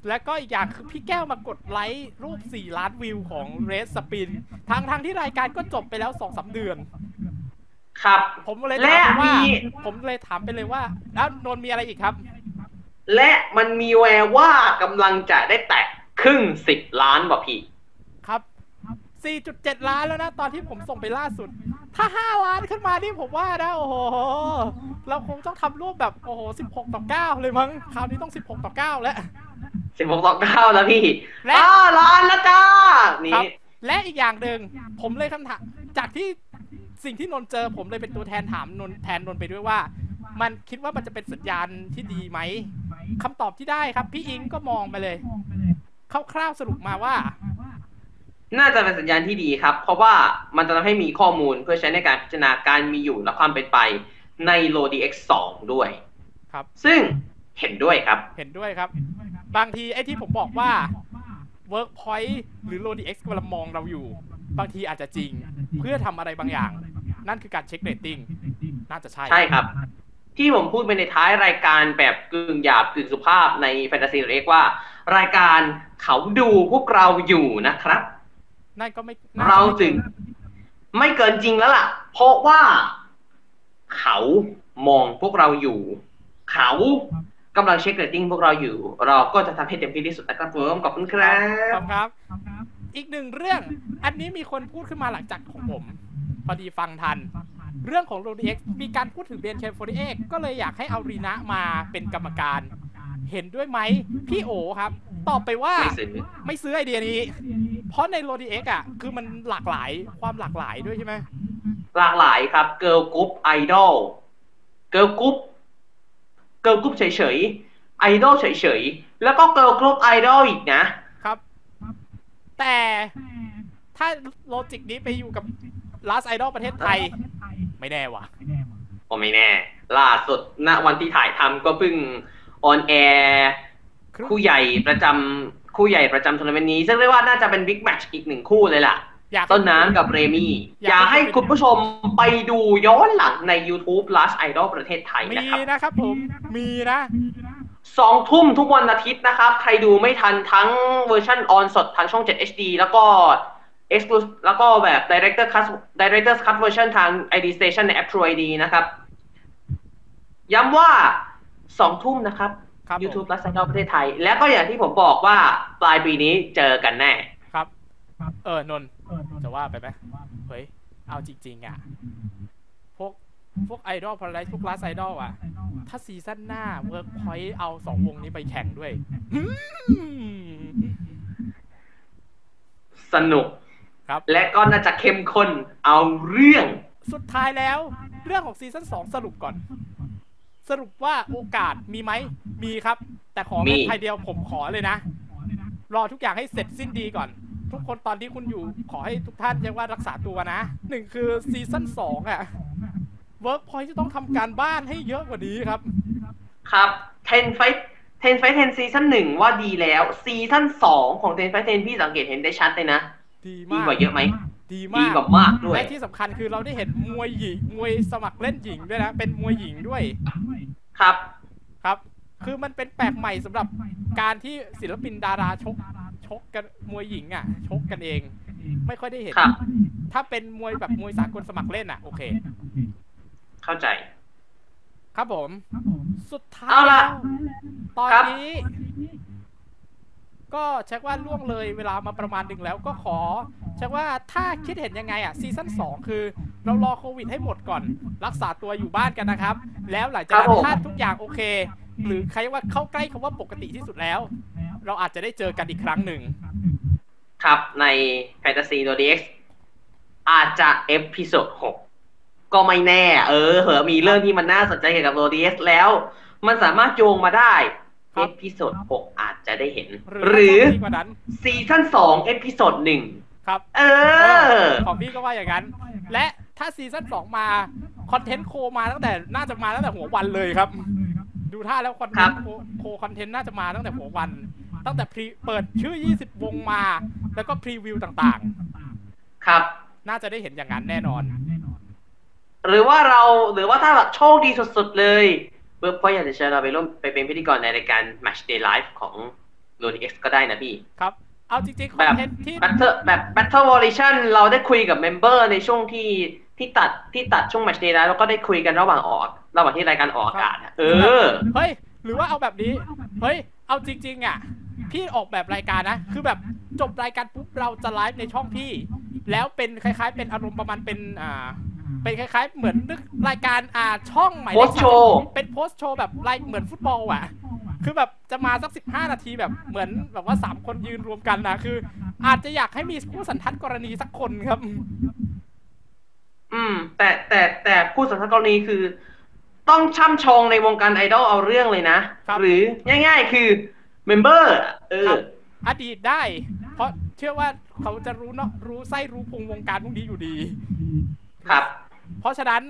[SPEAKER 1] แล้วก็อีกอย่างคือพี่แก้วมากดไลค์รูป 4 ล้านวิวของเรสสปินทางทางที่รายการก็จบไปแล้ว2อสเดือน
[SPEAKER 3] ครับ
[SPEAKER 1] ผมเลย
[SPEAKER 3] และ
[SPEAKER 1] ถามไปว่า
[SPEAKER 3] มี
[SPEAKER 1] ผมเลยถามไปเลยว่า แล้วนนท์มีอะไรอีกครับ
[SPEAKER 3] และมันมีแววว่ากำลังจะได้แตะครึ่งสิบล้านบ่พี่
[SPEAKER 1] ครับ 4.7 ล้านแล้วนะ ตอนที่ผมส่งไปล่าสุด ถ้า 5 ล้านขึ้นมานี่ผมว่านะ โอ้โห เราคงต้องทำรูปแบบ โอ้โห 16 ต่อ 9 เลยมั้ง คราวนี้ต้อง 16 ต่อ 9 แล้ว
[SPEAKER 3] สิบหกต่อเก้าแล้วพี่
[SPEAKER 1] และ
[SPEAKER 3] อ้าล้านแล้วจ้า
[SPEAKER 1] ครับ
[SPEAKER 3] นี่
[SPEAKER 1] และอีกอย่างหนึ่งผมเลยคำถาม จากที่สิ่งที่นนท์เจอผมเลยเป็นตัวแทนถามนนท์แทนนนท์ไปด้วยว่า มันคิดว่ามันจะเป็นสัญญาณที่ดีไหมคำตอบที่ได้ครับ พี่อิงก็มองไปเลยคร่าวๆสรุปมาว่า
[SPEAKER 3] น่าจะเป็นสัญญาณที่ดีครับ เพราะว่ามันจะทำให้มีข้อมูลเพื่อใช้ในการพิจารณาการมีอยู่และความเป็นไปใน l o d x 2ด้วย
[SPEAKER 1] ครับ
[SPEAKER 3] ซึ่งเห็นด้วยครับ
[SPEAKER 1] เห็นด้วยครับ บางทีไอ้ที่ผมบอกว่า Workpoint หรือ LoadX กำลังมองเราอยู่ บางทีอาจจะจริง เพื่อทำอะไรบางอย่าง นั่นคือการเช็คเรตติ้งน่าจะใช่
[SPEAKER 3] ใช่ครับ ที่ผมพูดไปในท้ายรายการแบบกึ่งหยาบกึ่งสุภาพในแฟนตาซีเรียกว่า รายการเขาดูพวกเราอยู่นะครับ
[SPEAKER 1] นั่นก็ไม่น่จะ
[SPEAKER 3] เรา
[SPEAKER 1] ไม่
[SPEAKER 3] จึงไม่เกินจริงแล้วล่ะ เพราะว่าเขามองพวกเราอยู่ เขากำลังเช็คเรตติ้งพวกเราอยู่ เราก็จะทำให้เต็มที่ที่สุดนะครับผมขอบคุณครั
[SPEAKER 1] ครับบครับ อีกหนึ่งเรื่อง อันนี้มีคนพูดขึ้นมาหลังจากของผม พอดีฟังทัน เรื่องของ LoadX มีการพูดถึง BNK48 ก็เลยอยากให้เอารีนะมาเป็นกรรมการ เห็นด้วยไหมพี่โอครับ ตอบไปว่า
[SPEAKER 3] ไม่ซื้อ
[SPEAKER 1] ไม่ซื้อไอเดียนี้ เพราะใน LODI X อะ คือมันหลากหลายความหลากหลายด้วยใช่ไหม
[SPEAKER 3] หลากหลายครับ girl group ไอดอล girl group girl group เฉยๆไอดอลเฉยๆแล้วก็ girl group ไอดอลอีกนะ
[SPEAKER 1] ครับ แต่ถ้า logic นี้ไปอยู่กับ Last Idol ประเทศไทย ไม่แน่ว่ะ
[SPEAKER 3] ก็ไม่แน่ ล่าสุดณวันที่ถ่ายทำก็เพิ่ง on air คู่ใหญ่ประจำคู่ใหญ่ประจำทัวร์นาเมนต์นี้ซึ่งเรียกว่าน่าจะเป็น big match อีกหนึ่งคู่เลยล่ะ
[SPEAKER 1] อยาก
[SPEAKER 3] ต้นน้ำกับเรมี่
[SPEAKER 1] อยาก
[SPEAKER 3] อยากให้คุณผู้ชมไปดูย้อนหลังใน YouTube Last Idol ประเทศไทย
[SPEAKER 1] มี
[SPEAKER 3] นะครับ
[SPEAKER 1] นะครับผม มีนะ
[SPEAKER 3] สองทุ่มทุกวันอาทิตย์นะครับ ใครดูไม่ทันทั้งเวอร์ชันออนสดทางช่อง 7 HD แล้วก็ Exclusive แล้วก็แบบ Director Cut Director's Cut Version ทาง ID Station ในแอป True ID นะครับ ย้ำว่า สองทุ่มนะครับ
[SPEAKER 1] ครับผม
[SPEAKER 3] YouTube Last Idol ประเทศไทย แล้วก็อย่างที่ผมบอกว่าปลายปีนี้เจอกันแน่
[SPEAKER 1] ครับ เออนนท์จะว่าไปไหมเฮ้ย เอาจริง ๆ อะ พวกพวกไอดอลพาราไดพวก Last Idol อะ ถ้าซีซั่นหน้าเวิร์กพอยต์เอาสองวงนี้ไปแข่งด้วยอืม
[SPEAKER 3] สนุก
[SPEAKER 1] ครับ
[SPEAKER 3] และก็น่าจะเข้มข้นเอาเรื่อง
[SPEAKER 1] สุดท้ายแล้ว เรื่องของซีซั่นสองสรุปก่อน สรุปว่าโอกาสมีไหมมีครับ แต่ขอ
[SPEAKER 3] มี
[SPEAKER 1] เป็นไทยเดียวผมขอเลยนะ รอทุกอย่างให้เสร็จสิ้นดีก่อน ทุกคนตอนที่คุณอยู่ขอให้ทุกท่านเรียกว่ารักษาตัวนะหนึ่งคือซีซั่นสองอะเวิร์กพอยจะต้องทำการบ้านให้เยอะกว่านี้ครับ
[SPEAKER 3] ครับ10 Fight 10 Fight 10ซีซั่นหนึ่งว่าดีแล้วซีซั่นสองของ10 Fight 10พี่สังเกตเห็นได้ชัดเลยนะ
[SPEAKER 1] ดี
[SPEAKER 3] ดี
[SPEAKER 1] มาก
[SPEAKER 3] กว่าเยอะไหม
[SPEAKER 1] ดี
[SPEAKER 3] ดี
[SPEAKER 1] มาก
[SPEAKER 3] กว่ามากด้วย
[SPEAKER 1] และที่สำคัญคือเราได้เห็นมวยหญิงมวยสมัครเล่นหญิงด้วยนะ เป็นมวยหญิงด้วย
[SPEAKER 3] ครับ
[SPEAKER 1] ครับ คือมันเป็นแปลกใหม่สำหรับการที่ศิลปินดาราชกชกกันมวยหญิงอะ ชกกันเอง ไม่ค่อยได้เห็น
[SPEAKER 3] ครับ
[SPEAKER 1] ถ้าเป็นมวยแบบมวยสากลสมัครเล่นอะ โอเค
[SPEAKER 3] เข้าใจ
[SPEAKER 1] ครับผม สุดท้าย
[SPEAKER 3] เอาล่ะ
[SPEAKER 1] ตอน
[SPEAKER 3] ครับ
[SPEAKER 1] นี้ ก็เช็คว่าล่วงเลยเวลามาประมาณหนึ่งแล้วก็ขอเช็คว่าถ้าคิดเห็นยังไงอะซีซั่นสองคือเรารอโควิดให้หมดก่อน รักษาตัวอยู่บ้านกันนะครับ แล้วหลังจากนั้
[SPEAKER 3] ครับ
[SPEAKER 1] น
[SPEAKER 3] ผม
[SPEAKER 1] ถ้าทุกอย่างโอเค หรือใครว่าเข้าใกล้คำว่าปกติที่สุดแล้ว เราอาจจะได้เจอกันอีกครั้งหนึ่ง
[SPEAKER 3] ครับใน Fantasy LODI X อาจจะ episode 6ก็ไม่แน่ เออเหอะมีเรื่องที่มันน่าสนใจเกี่ยวกับ LODI X แล้ว มันสามารถโยงมาได้
[SPEAKER 1] ครั
[SPEAKER 3] บ episode 6อาจจะได้เห็น
[SPEAKER 1] หรื
[SPEAKER 3] อ
[SPEAKER 1] ดีกว่านั้น
[SPEAKER 3] ซีซั่น2 episode 1
[SPEAKER 1] ครับ
[SPEAKER 3] เออ
[SPEAKER 1] ของพี่ก็ว่าอย่างนั้น และถ้าซีซั่นสองมา คอนเทนต์ co มาตั้งแต่น่าจะมาตั้งแต่หัววันเลยครับ ดูท่าแล้วคอนเทนต์
[SPEAKER 3] ครับ
[SPEAKER 1] co co content น่าจะมาตั้งแต่หัววัน ตั้งแต่ pre เปิดชื่อ 20 วงมา แล้วก็พรีวิวต่าง
[SPEAKER 3] ครับ
[SPEAKER 1] ๆน่าจะได้เห็นอย่างนั้นแน่นอน
[SPEAKER 3] หรือว่าเราหรือว่าถ้าแบบโชคดีสุดๆเลย เวิร์กพอยอยากจะเชิญเราไปร่วมไปเป็นพิธีกรในรายการ Match Day Live ของ d o d x ก็ได้นะพี่
[SPEAKER 1] ครับ เอาจริงๆ
[SPEAKER 3] แบบค
[SPEAKER 1] อนเทนต์ที่
[SPEAKER 3] Battle แบบ Battle Volition เราได้คุยกับเมมเบอร์ในช่วงที่ที่ตัดที่ตัดช่วง Match Day Live แล้วก็ได้คุยกันระหว่างออก ระหว่างที่รายการออกอากาศอะเออ
[SPEAKER 1] เฮ้ย หรือว่าเอาแบบนี้ เฮ้ย เอาจริง ๆ อะ พี่ออกแบบรายการนะ คือแบบจบรายการปุ๊บเราจะไลฟ์ในช่องพี่ แล้วเป็นคล้าย ๆ เป็นอารมณ์ประมาณเป็นอ่า เป็นคล้ายๆ เหมือนนึกรายการอ่าช่องใหม่
[SPEAKER 3] Post show
[SPEAKER 1] เป็น post show แบบไลฟ์เหมือนฟุตบอลอะ คือแบบจะมาสักสิบห้านาทีแบบเหมือนแบบว่าสามคนยืนรวมกันนะคือ อาจจะอยากให้มีผู้สันทัดกรณีสักคนครับ
[SPEAKER 3] อืม แต่แต่แต่ผู้สัมภาษณ์กรณีคือ ต้องช่ำชองในวงการไอดอลเอาเรื่องเลยนะ
[SPEAKER 1] ครับ
[SPEAKER 3] หรือง่าย ๆ คือเมมเบอร์เอ
[SPEAKER 1] ค
[SPEAKER 3] อ
[SPEAKER 1] รับอดีตได้ เพราะเชื่อว่าเขาจะรู้เนาะรู้ไส้รู้พุงวงการพวกนี้อยู่ดี
[SPEAKER 3] ครับ
[SPEAKER 1] เพราะฉะนั้น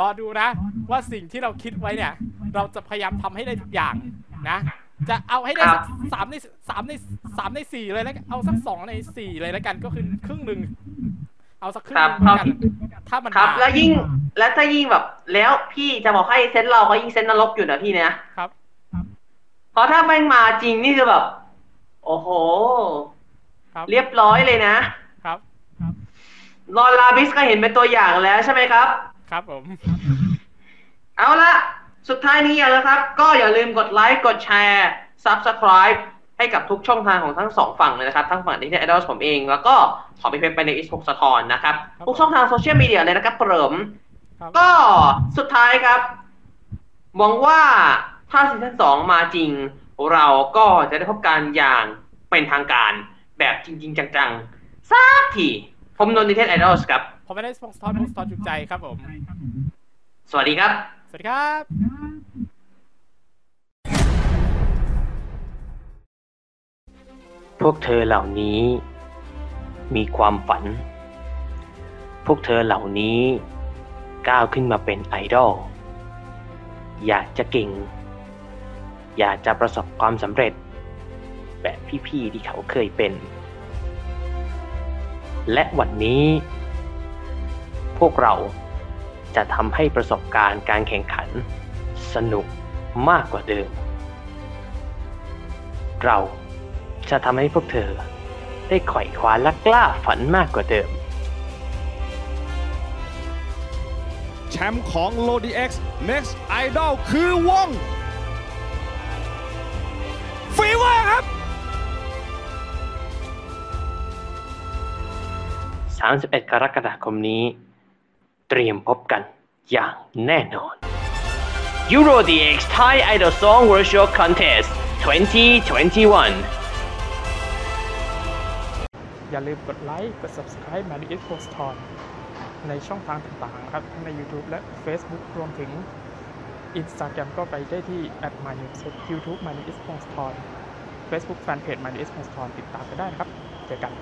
[SPEAKER 1] รอดูนะ ว่าสิ่งที่เราคิดไว้เนี่ย เราจะพยายามทำให้ได้ทุกอย่างนะ จะเอาให้ได้
[SPEAKER 3] ครั
[SPEAKER 1] สั
[SPEAKER 3] บ
[SPEAKER 1] กสามในสามในสามในสี่เลยแล้วกันเอาสักสองในสี่เลยแล้วกันก็คือครึ่งหนึ่งเอาสักครึ่ง
[SPEAKER 3] ค
[SPEAKER 1] ห
[SPEAKER 3] รับ
[SPEAKER 1] นึ่งแล้วกันถ้ามัน
[SPEAKER 3] ครับ
[SPEAKER 1] มา
[SPEAKER 3] แล้วยิ่งแล้วถ้ายิ่งแบบ แล้วพี่จะบอกให้เซนส์เราก็ยิ่งเซนส์นรกอยู่นะพี่นะครับเพราะถ้าแม่งมาจริงนี่คือแบบ โอ้โห
[SPEAKER 1] ครับ
[SPEAKER 3] เรียบร้อยเลยนะครับ ลอนลาบิสก็เห็นเป็นตัวอย่างแล้วใช่ไหมครับ
[SPEAKER 1] ครับผม
[SPEAKER 3] เอาละสุดท้ายนี้อย่างนะครับ ก็อย่าลืมกดไลค์กดแชร์ Subscribe ให้กับทุกช่องทางของทั้งสองฝั่งเลยนะครับ ทั้งฝั่งดิจิทัลไอดอลผมเอง แล้วก็ขอไปเพจไปในอิสพกสะทอนนะครับ
[SPEAKER 1] ครับ
[SPEAKER 3] ทุกช่องทางโซเชียลมีเดียเลยนะครับเปิม
[SPEAKER 1] ครับ
[SPEAKER 3] ก็สุดท้ายครับหวังว่าถ้าซีซั่นสองมาจริง เราก็จะได้พบกันอย่างเป็นทางการแบบจริง ๆ จังๆสักที ผมนนท์ดิเทนไอดอลครับ
[SPEAKER 1] ผมไม่ได้สปอนเซอร์สปอนจุกใจครับผม
[SPEAKER 3] สวัสดีครับ
[SPEAKER 1] สวัสดีครับ
[SPEAKER 3] พวกเธอเหล่านี้มีความฝัน พวกเธอเหล่านี้ก้าวขึ้นมาเป็นไอดอล อยากจะเก่ง อยากจะประสบความสำเร็จ แบบพี่ๆที่เขาเคยเป็น และวันนี้ พวกเราจะทำให้ประสบการณ์การแข่งขัน สนุกมากกว่าเดิม เราจะทำให้พวกเธอได้ไขว่คว้าและกล้าฝันมากกว่าเดิม
[SPEAKER 4] แชมป์ของ l o d x Next Idol คือวงฟีเวอร์ครับ
[SPEAKER 3] 31 กรกฎาคมนี้ เตรียมพบกันอย่างแน่นอน Euro DX Thai Idol Song Workshop Contest 2021
[SPEAKER 2] อย่าลืมกดไลค์กด subscribe มาดิเอ็กโพสทอนในช่องทางต่างๆนะครับทั้งใน YouTube และ Facebook รวมถึง Instagram ก็ไปได้ที่ at m y n e w s YouTube m y n e w s p o s t o n Facebook Fanpage m y n e w s p o s t o n ติดตามกันได้นะครับ เจอกัน